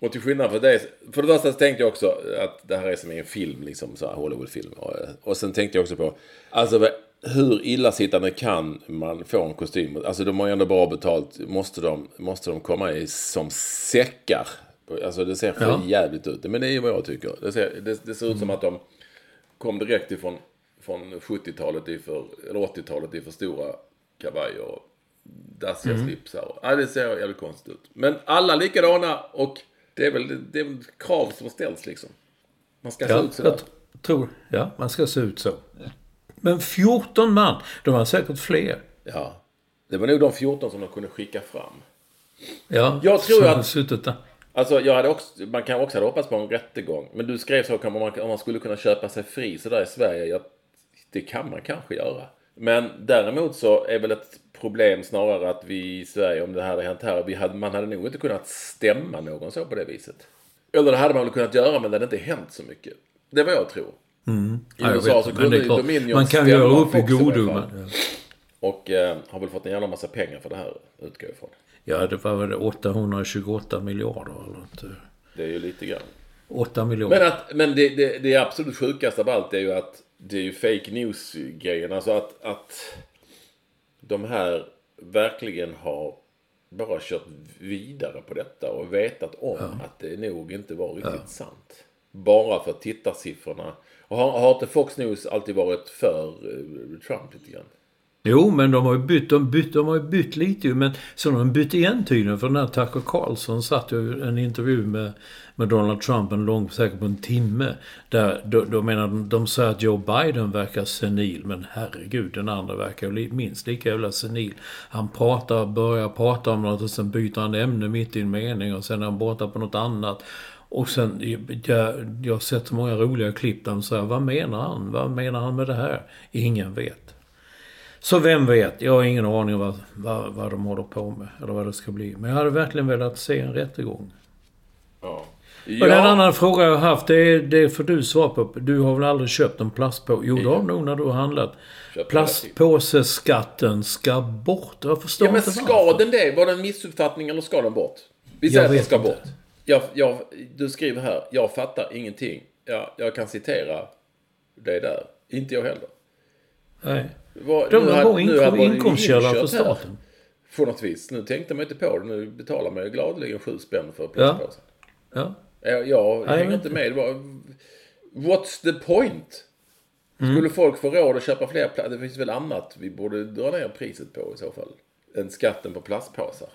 Och till skillnad från det. För det första så tänkte jag också att det här är som en film, liksom så här Hollywoodfilm. Och, och sen tänkte jag också på, alltså hur illasittande kan man få en kostym? Alltså de har ju ändå bra betalt. Måste de, måste de komma i som säckar? Alltså det ser för ja. jävligt ut. Men det är ju vad jag tycker. Det ser, det, det ser ut mm. som att de kom direkt ifrån från 70-talet, eller 80-talet i för stora kavajer dassiga mm. slipsar. Ja, det ser jävligt konstigt ut. Men alla likadana och det är väl, det är väl krav som ställs liksom. Man ska ja, se ut sådär. Jag tror, ja, man ska se ut så. Men 14 man, de var säkert fler. Ja. Det var nog de 14 som de kunde skicka fram. Ja, jag tror att... Suttit där. Alltså, jag hade också, man kan också hade hoppats på en rättegång. Men du skrev så om man, om man skulle kunna köpa sig fri sådär i Sverige. Jag, det kan man kanske göra. Men däremot så är väl ett problem snarare att vi i Sverige, om det här hade hänt här, vi hade, man hade nog inte kunnat stämma någon så på det viset. Eller det hade man väl kunnat göra men det hade inte hänt så mycket. Det vad jag tror. Mm. I USA vet, så kunde ju Dominion Man kan göra upp i godo. Ja. Och eh, har väl fått en jävla massa pengar för det här, utgår ifrån. Ja, det var väl 828 miljarder eller något. Det är ju lite grann. 8 miljarder. Men, att, men det, det, det absolut sjukaste av allt är ju att det är ju fake news-grejen. Alltså att, att de här verkligen har bara kört vidare på detta och vetat om ja. att det nog inte var riktigt ja. sant. Bara för tittarsiffrorna. Och har, har inte Fox News alltid varit för uh, Trump lite grann? Jo, men de har ju bytt, de bytt, de har ju bytt lite ju. Men så de bytt igen tydligen. För den här Tucker Carlson satt ju en intervju med, med Donald Trump en lång, säkert på en timme. Där då, då menar de, de säger att Joe Biden verkar senil. Men herregud, den andra verkar ju minst lika jävla senil. Han pratar, börjar prata om något och sen byter han ämne mitt i en mening. Och sen är han borta på något annat. Och sen, jag, jag har sett så många roliga klipp där de säger, vad menar han? Vad menar han med det här? Ingen vet. Så vem vet? Jag har ingen aning om vad, vad, vad de håller på med. Eller vad det ska bli. Men jag hade verkligen velat se en rättegång. Ja. Ja. Och den andra fråga jag har haft, det, är, det får du svara på. Du har väl aldrig köpt en plastpåse? Jo, det har du nog när du har handlat. Plastpåseskatten ska bort. Jag förstår ja, men inte ska varför. den det? Var det en missuppfattning eller ska den bort? Vi säger att den ska inte. bort. Jag, jag, du skriver här, jag fattar ingenting. Ja, jag kan citera det där. Inte jag heller. Nej. Var, De har hade inkom, inkomstkälla för här, staten. På något vis. Nu tänkte man inte på det. Nu betalar man ju gladeligen sju spänn för plastpåsen. Ja. Jag, jag Nej, hänger inte med. Var, what's the point? Mm. Skulle folk få råd att köpa fler plast? Det finns väl annat vi borde dra ner priset på i så fall. Än skatten på plastpåsar.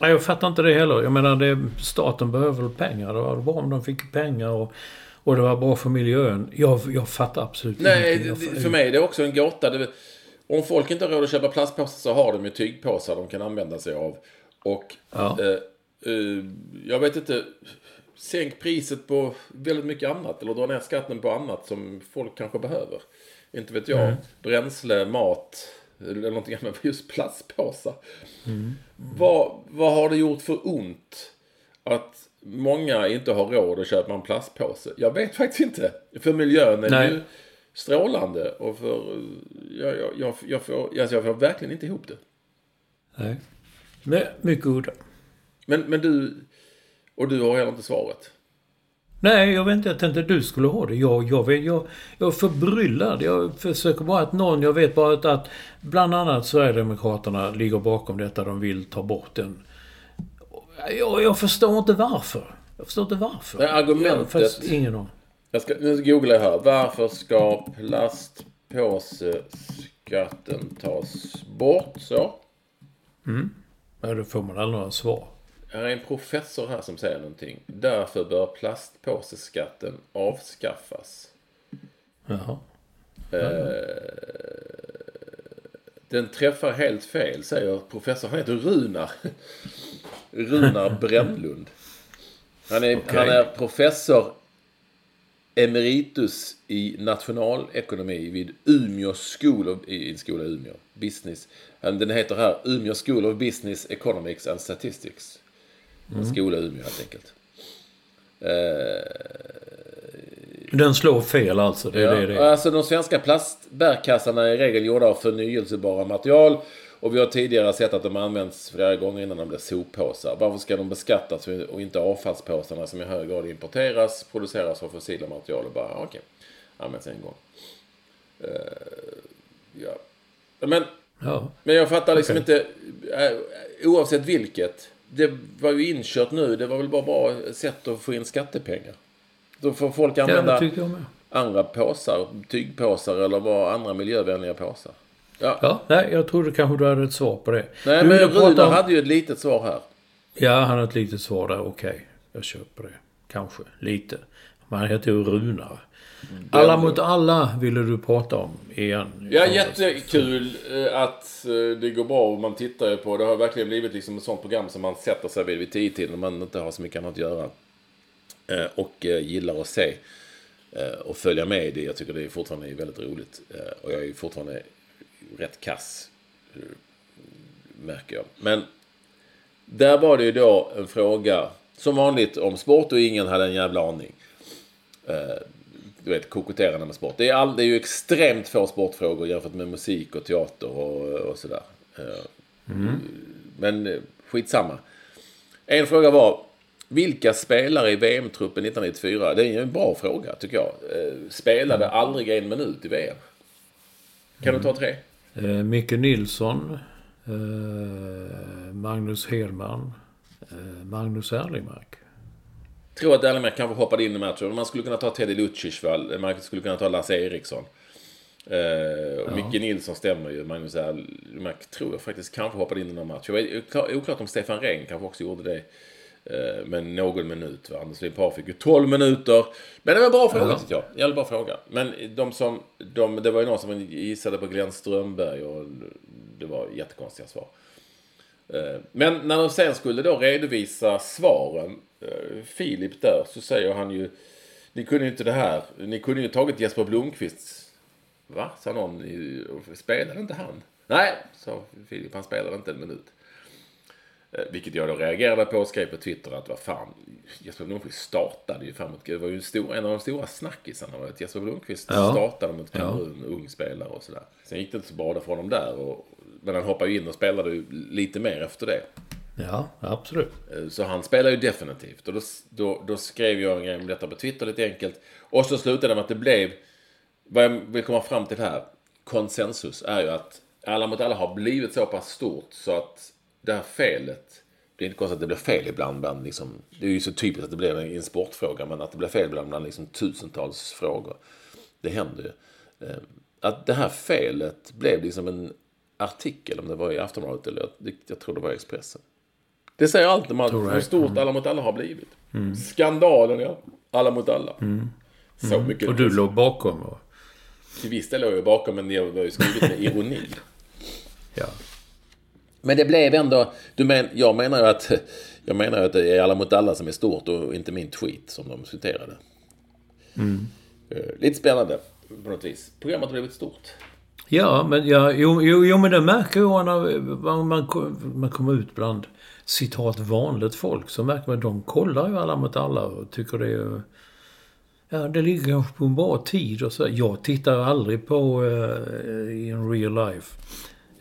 Nej, jag fattar inte det heller. Jag menar, det, staten behöver väl pengar. Det var bra om de fick pengar och, och det var bra för miljön. Jag, jag fattar absolut Nej, Jag- för mig är det också en gåta. Det, om folk inte har råd att köpa plastpåsar så har de ju tygpåsar de kan använda sig av. Och Ja. eh, eh, jag vet inte. Sänk priset på väldigt mycket annat. Eller dra ner skatten på annat som folk kanske behöver. Inte vet jag. Bränsle, mat. Eller någonting annat. Just plastpåsar. Vad, vad har det gjort för ont? Att många inte har råd att köpa en plastpåse. Jag vet faktiskt inte. För miljön är Nej. ju strålande. Och för... Jag, jag, jag, jag, får, alltså jag får verkligen inte ihop det. Nej. Men mycket udda. Men, men du... Och du har heller inte svaret. Nej, jag vet inte. Jag tänkte att du skulle ha det. Jag, jag, vet, jag, jag är förbryllad. Jag försöker bara att någon... Jag vet bara att, att bland annat Sverigedemokraterna ligger bakom detta. De vill ta bort den. Jag, jag förstår inte varför. Jag förstår inte varför. Här argumentet- Jag har ingen aning. Jag ska, nu googlar jag här. Varför ska plastpåseskatten tas bort? Så. Ja, då får man aldrig några svar. Här är en professor här som säger någonting. Därför bör plastpåseskatten avskaffas. Jaha. Den träffar helt fel, säger professor. Han heter Runar. Runar Brännlund. Han är, Okej. han är professor emeritus i nationalekonomi vid Umeå School of, i en skola i Umeå. Business. Den heter här Umeå School of Business Economics and Statistics. En skola i Umeå helt enkelt. Den slår fel alltså. Det är det det Ja, är. alltså de svenska plastbärkassarna är i regel gjorda av förnyelsebara material. Och vi har tidigare sett att de används flera gånger innan de blir soppåsar. Varför ska de beskattas och inte avfallspåsarna som i hög grad importeras, produceras av fossila material och bara, okej, används en gång. Eh, ja. Men, Ja. men jag fattar liksom Okej. inte, eh, oavsett vilket. Det var ju inkört nu, det var väl bara bra sätt att få in skattepengar. Då får folk använda andra påsar, tygpåsar eller bara andra miljövänliga påsar. Ja. Ja, nej, jag trodde kanske du hade ett svar på det. Nej, du men Runar om- hade ju ett litet svar här. Ja, han har ett litet svar där. Okej, jag köper det. Kanske. Lite. Men han heter ju Runar. Alla mot alla ville du prata om igen. Ja, jättekul eh, att eh, det går bra och man tittar ju på. Det har verkligen blivit liksom ett sånt program som man sätter sig vid vid tio till när man inte har så mycket annat att göra. Eh, Och eh, gillar att se eh, och följa med i det. Jag tycker det är fortfarande väldigt roligt. Och jag är fortfarande rätt kass, märker jag. Men där var det ju då en fråga, som vanligt, om sport och ingen hade en jävla aning. Du vet, koketterande med sport. Det är, all, det är ju extremt få sportfrågor jämfört med musik och teater och, och sådär. Eh, Men skitsamma. En fråga var, vilka spelare i VM-truppen 1994? Det är en bra fråga tycker jag. Eh, Spelade aldrig en minut i VM. Kan du ta tre? Eh, Micke Nilsson. Eh, Magnus Hedman. Eh, Magnus Erlingmark. tror att Erlingmark kanske hoppade in i matchen. Man skulle kunna ta Teddy Lucic? Man skulle kunna ta Lasse Eriksson. Eh, och Micke Nilsson stämmer ju. Magnus Erlingmark tror jag faktiskt kanske hoppade in i någon match. Jag vet, oklart om Stefan Rehn kanske också gjorde det. Eh, men någon minut. Va? Anders Limpar fick ju 12 minuter. Men det var en bra fråga Ja. tyckte jag. Jävligt bra fråga. Men de som, de, det var ju någon som gissade på Glenn Strömberg och det var jättekonstiga svar. Eh, Men när de sen skulle då redovisa svaren, eh, Filip där, så säger han ju Ni kunde ju inte det här. Ni kunde ju tagit Jesper Blomqvists... Va? Sa någon. Spelade inte han? Nej, sa Filip. Han spelade inte en minut. Eh, Vilket jag då reagerade på och skrev på Twitter att vad fan, Jesper Blomqvist startade ju framåt. Det var ju en, stor, en av de stora snackisarna. Var att Jesper Blomqvist Ja. startade mot Kamerun, ung spelare och sådär. Sen gick det inte så bra för honom där. Och, men han hoppade ju in och spelade lite mer efter det. Ja, absolut. Eh, Så han spelar ju definitivt. Och då, då, då skrev jag en grej om detta på Twitter lite enkelt. Och så slutade det med att det blev... Vad jag vill komma fram till här, konsensus, är ju att alla mot alla har blivit så pass stort så att det här felet... Det är inte konstigt att det blir fel ibland bland liksom, Det är ju så typiskt att det blir en sportfråga, men att det blir fel ibland bland liksom tusentals frågor. Det händer ju. Eh, Att det här felet blev liksom en artikel, om det var i Aftonbladet eller jag, jag tror det var i Expressen. Det säger allt om jag. hur stort Alla mot alla har blivit. Skandalen, ja. Alla mot alla. Så mycket. Och du låg bakom. Och, Till viss del låg jag bakom, men det var ju skrivit med ironi. ja. Men det blev ändå... Du men, jag menar ju att... Jag menar att det är Alla mot alla som är stort och inte min tweet som de citerade. Eh, Lite spännande på något vis. Programmet har blivit stort. Ja, men, ja, jo, jo, jo, men det märker jag när man, man, man kommer ut bland citat vanligt folk. Så märker man att de kollar ju alla mot alla och tycker det är... Ja, det ligger kanske på en bra tid och så. Jag tittar aldrig på eh, i en real life.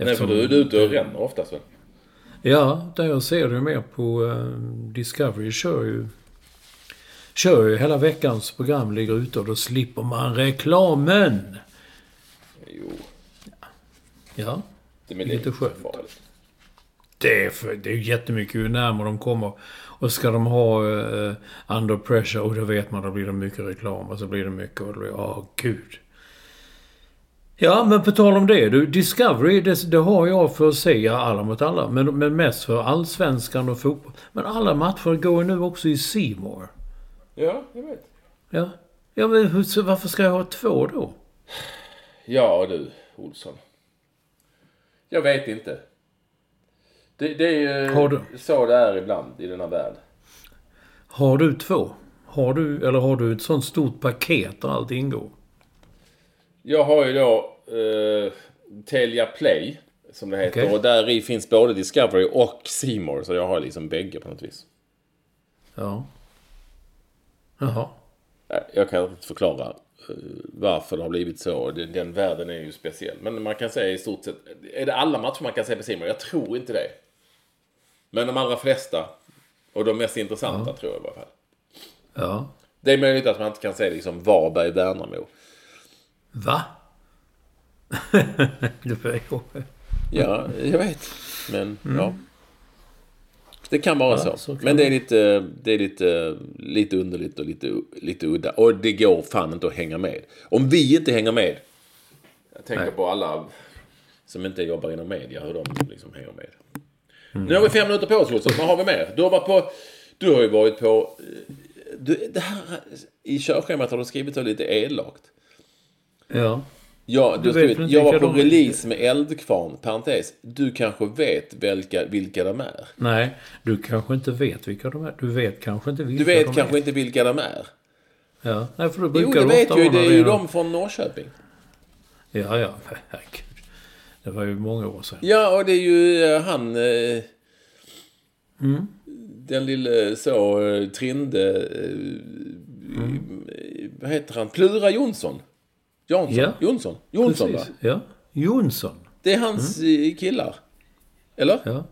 Nej, för Eftersom- du är ute och ränner oftast väl? Ja, där jag ser det mer på eh, Discovery kör ju... Kör ju hela veckans program ligger ute och då slipper man reklamen. Jo, Ja. det är Lite skönt. farligt. Det är, för, det är jättemycket ju närmare de kommer. Och ska de ha eh, under pressure och då vet man då blir det mycket reklam och så blir det mycket och då blir åh gud. Ja, men på tal om det. Du, Discovery, det, det har jag för att säga alla mot alla. Men, men mest för allsvenskan och fotboll. Men alla matcher går ju nu också i More. Ja, jag vet. Ja. Ja, men varför ska jag ha två då? Ja du, Olsson. Jag vet inte. Det, det är ju Har du- så det är ibland i denna värld. Har du två? Har du, eller har du ett sånt stort paket där allt ingår? Jag har ju då eh, Telia Play, som det heter. Okej. Och där i finns både Discovery och More Så jag har liksom bägge på något vis. Ja. Jaha. Jag kan inte förklara eh, varför det har blivit så. Den, den världen är ju speciell. Men man kan säga i stort sett... Är det alla matcher man kan se på More? Jag tror inte det. Men de allra flesta. Och de mest intressanta tror jag i alla fall. Ja. Det är möjligt att man inte kan se liksom Varberg-Värnamo. Va? det var jag. Ja, jag vet. Men ja. Det kan vara Mm. Ja, så. så kan Men det är lite, det är lite, lite underligt och lite, lite udda. Och det går fan inte att hänga med. Om vi inte hänger med. Jag tänker Nej. på alla som inte jobbar inom media. Hur de liksom hänger med. Mm. Nu har vi fem minuter på oss Josef. Vad har vi mer? Du har varit på... Du har ju varit på... eh, Du, det här, I körschemat har du skrivit så lite elakt. Ja. Ja, du Du skrivit, jag var på de är? release med Eldkvarn, parentes. Du kanske vet vilka, vilka de är? Nej, du kanske inte vet vilka de är. Du vet kanske inte vilka Du vet de kanske är. inte vilka de är? Ja, nej, för då Jo, brukar det det vet jag ju. Det är ju de från Norrköping. Ja, ja. Herregud. Det var ju många år sedan. Ja, och det är ju eh, han... Eh, Mm. Den lille så eh, trinde... Eh, Mm. eh, Vad heter han? Plura Jonsson? Jansson? Ja. Jonsson? Jonsson, va? Ja. Jonsson. Det är hans eh, killar. Eller? Ja.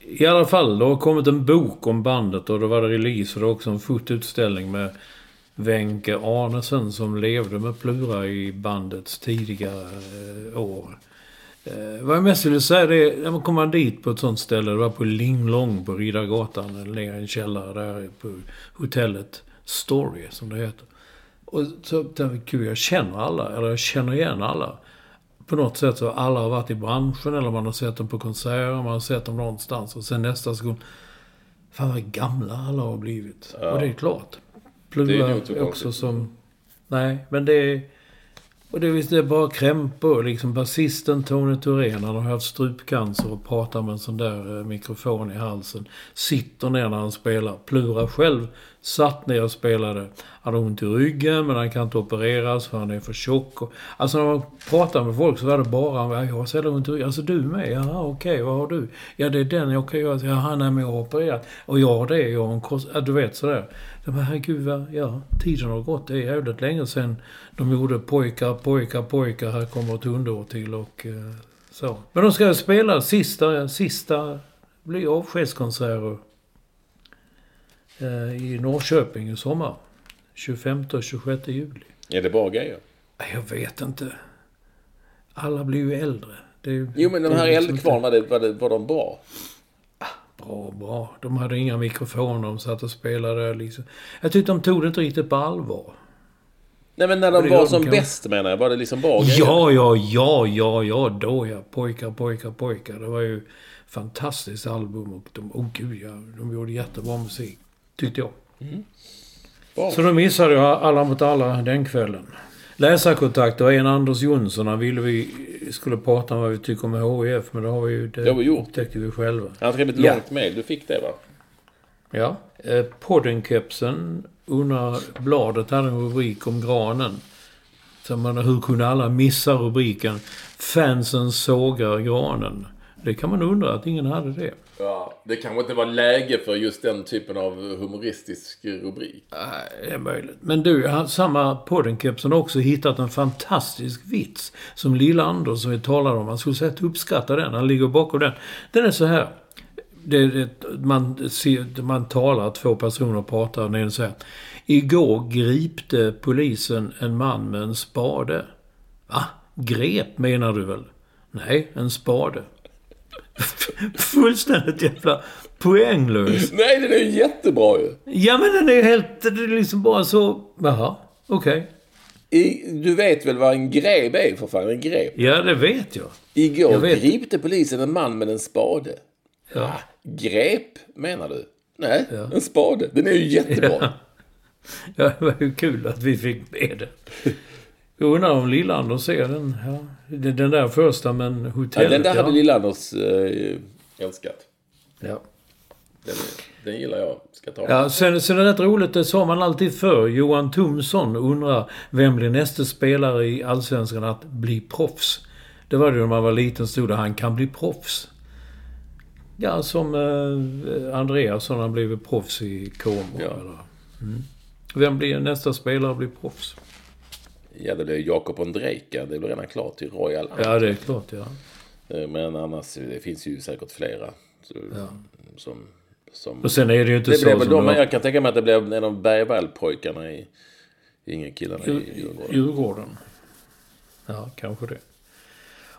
I alla fall, det har kommit en bok om bandet och då var det release och det var också en fotutställning med Wenche Arnesen som levde med Plura i bandets tidiga eh, år. Eh, vad jag mest ville säga det är, när man kommer dit på ett sånt ställe, det var på Linglong på Riddargatan, eller nere i en källare där på hotellet Story som det heter. Och så tänkte jag, jag känner alla, eller jag känner igen alla. På något sätt så alla har varit i branschen eller man har sett dem på konserter, man har sett dem någonstans. Och sen nästa sekund Fan vad gamla alla har blivit. Och det är klart. Det är Plura inte också som... Nej, men det är... Och det är visst det är bara krämpor. Liksom basisten Tony Thorén, han har haft strupcancer och pratar med en sån där eh, mikrofon i halsen. Sitter ner när han spelar. Plura själv satt ner och spelade. Han har ont i ryggen men han kan inte opereras för han är för tjock. Och, alltså när man pratar med folk så var det bara jag har så jävla ont i ryggen. Alltså du med? Jaha okej, vad har du? Ja det är den jag kan göra. Jaha nej men jag har opererat. Och jag har det, jag har en kors. Ja, du vet sådär. Jag bara, herregud, vad, ja, tiden har gått. Det är jävligt länge sedan de gjorde pojkar, pojkar, pojkar. Här kommer ett hundår till och eh, så. Men de ska spela sista, sista, blir avskedskonserter eh, i Norrköping i sommar. 25 och 26 juli. Är det bra grejer? Jag vet inte. Alla blir ju äldre. Det Jo, men de här liksom Eldkvarn, var, var de bra? Bra, bra. De hade inga mikrofoner. De satt och spelade liksom. Jag tyckte de tog det inte riktigt på allvar. Nej, men när de var som kanske. bäst menar jag, var det liksom bra? Ja, ja, ja, ja, ja, då ja. Pojkar, pojkar, pojkar. Det var ju fantastiskt album och de, oh gud ja, de gjorde jättebra musik. Tyckte jag. Bra. Så då missade jag Alla mot alla den kvällen. Läsarkontakt, det var en Anders Jonsson. Han ville vi skulle prata om vad vi tycker om HIF, men det har vi ju... Det har vi gjort. upptäckte vi själva. Han skrev ett Ja. långt mejl, du fick det va? Ja. Eh, Poddenkepsen under bladet hade en rubrik om granen. Så man, hur kunde alla missa rubriken Fansen sågar granen? Det kan man undra att ingen hade det. Ja, det kanske inte var läge för just den typen av humoristisk rubrik. Nej, det är möjligt. Men du, han- samma Poddenkepsen har också hittat en fantastisk vits. Som Lilla Anders som vi talade om. Han skulle säga att uppskatta den. Han ligger bakom den. Den är så här. Det, det, man, ser, man talar, två personer pratar. Och den ena säger Igår gripte polisen en man med en spade. Va? Grep menar du väl? Nej, en spade. Fullständigt jävla poänglös. Nej, den är ju jättebra ju! Ja men den är ju helt... Det är liksom bara så... Jaha, okej. I, du vet väl vad en grep är för fan? En grep. Ja, det vet jag. Igår Jag vet. gripte polisen en man med en spade. Ja. Grep, menar du? Nej, Ja. en spade. Den är ju jättebra. ja, det var ju kul att vi fick med den. Jag undrar om Lill-Anders ser den. Ja, den där första men Ja, hotellet. den där ja. hade Lill-Anders... Eh, älskat. Ja. Den, den gillar jag. Ska ta. Ja, sen, sen är det rätt roligt, det sa man alltid förr. Johan Tumsson undrar vem blir nästa spelare i Allsvenskan att bli proffs? Det var det när man var liten stod det han kan bli proffs. Ja, som eh, Andreas har han blivit proffs i Como. Ja. Eller, mm. Vem blir nästa spelare att bli proffs? Ja, det blir Jakob Ondrejka. Det blir redan klart till Royal. Ja, det är klart ja. Eh, Men annars, det finns ju säkert flera. Så, Som, som, Och sen är det ju inte det så blev som de, var- jag kan tänka mig att det blev en av Bergvall-pojkarna i Ingen killarna i Djurgården. Djurgården. Ja, kanske det.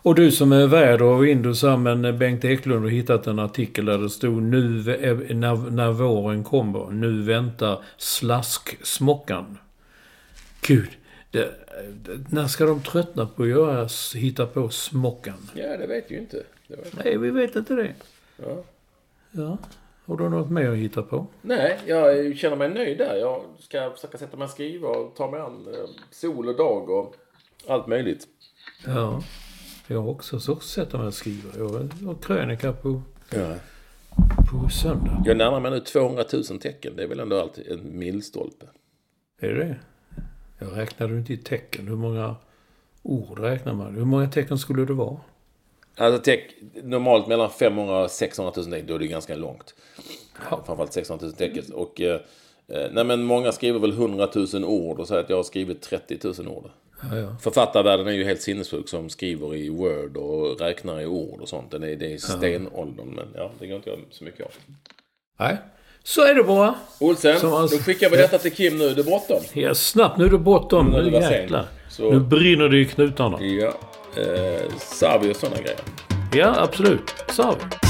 Och du som är värd Windows här, men Bengt Eklund har hittat en artikel där det stod nu vä- när, när våren kommer. Nu väntar slasksmockan. Gud. Det, när ska de tröttna på att göra, hitta på smockan? Ja, det vet ju inte. Vet. Nej, vi vet inte det. Ja. Ja. Har du något mer att hitta på? Nej, jag känner mig nöjd där. Jag ska försöka sätta mig och skriva och ta mig an eh, sol och dag och allt möjligt. Ja. Jag har också så sätta mig och skriva. Jag har krönika på, Ja. på söndag. Jag närmar mig nu 200 000 tecken. Det är väl ändå alltid en milstolpe. Är det det? Jag räknade inte i tecken. Hur många ord räknar man? Hur många tecken skulle det vara? Alltså teck, normalt mellan 500 och 600 000 tecken, då är det ganska långt. Framförallt 600 000 tecken. Och, eh, eh, nej men många skriver väl 100 000 ord och säger att jag har skrivit 30 000 ord. Ja, ja. Författarvärlden är ju helt sinnessjuk som skriver i Word och räknar i ord och sånt. Det är, det är stenåldern, men ja, det går inte göra så mycket av. Nej. Så är det bara. Olsen, Som alltså- då skickar vi detta till Kim nu. Det är bråttom. Ja, snabbt. Nu är det bortom. Nu Nu jäklar. Så- Nu brinner det i knutarna. Ja, eh, Savi och sådana grejer. Ja, absolut. Så har vi.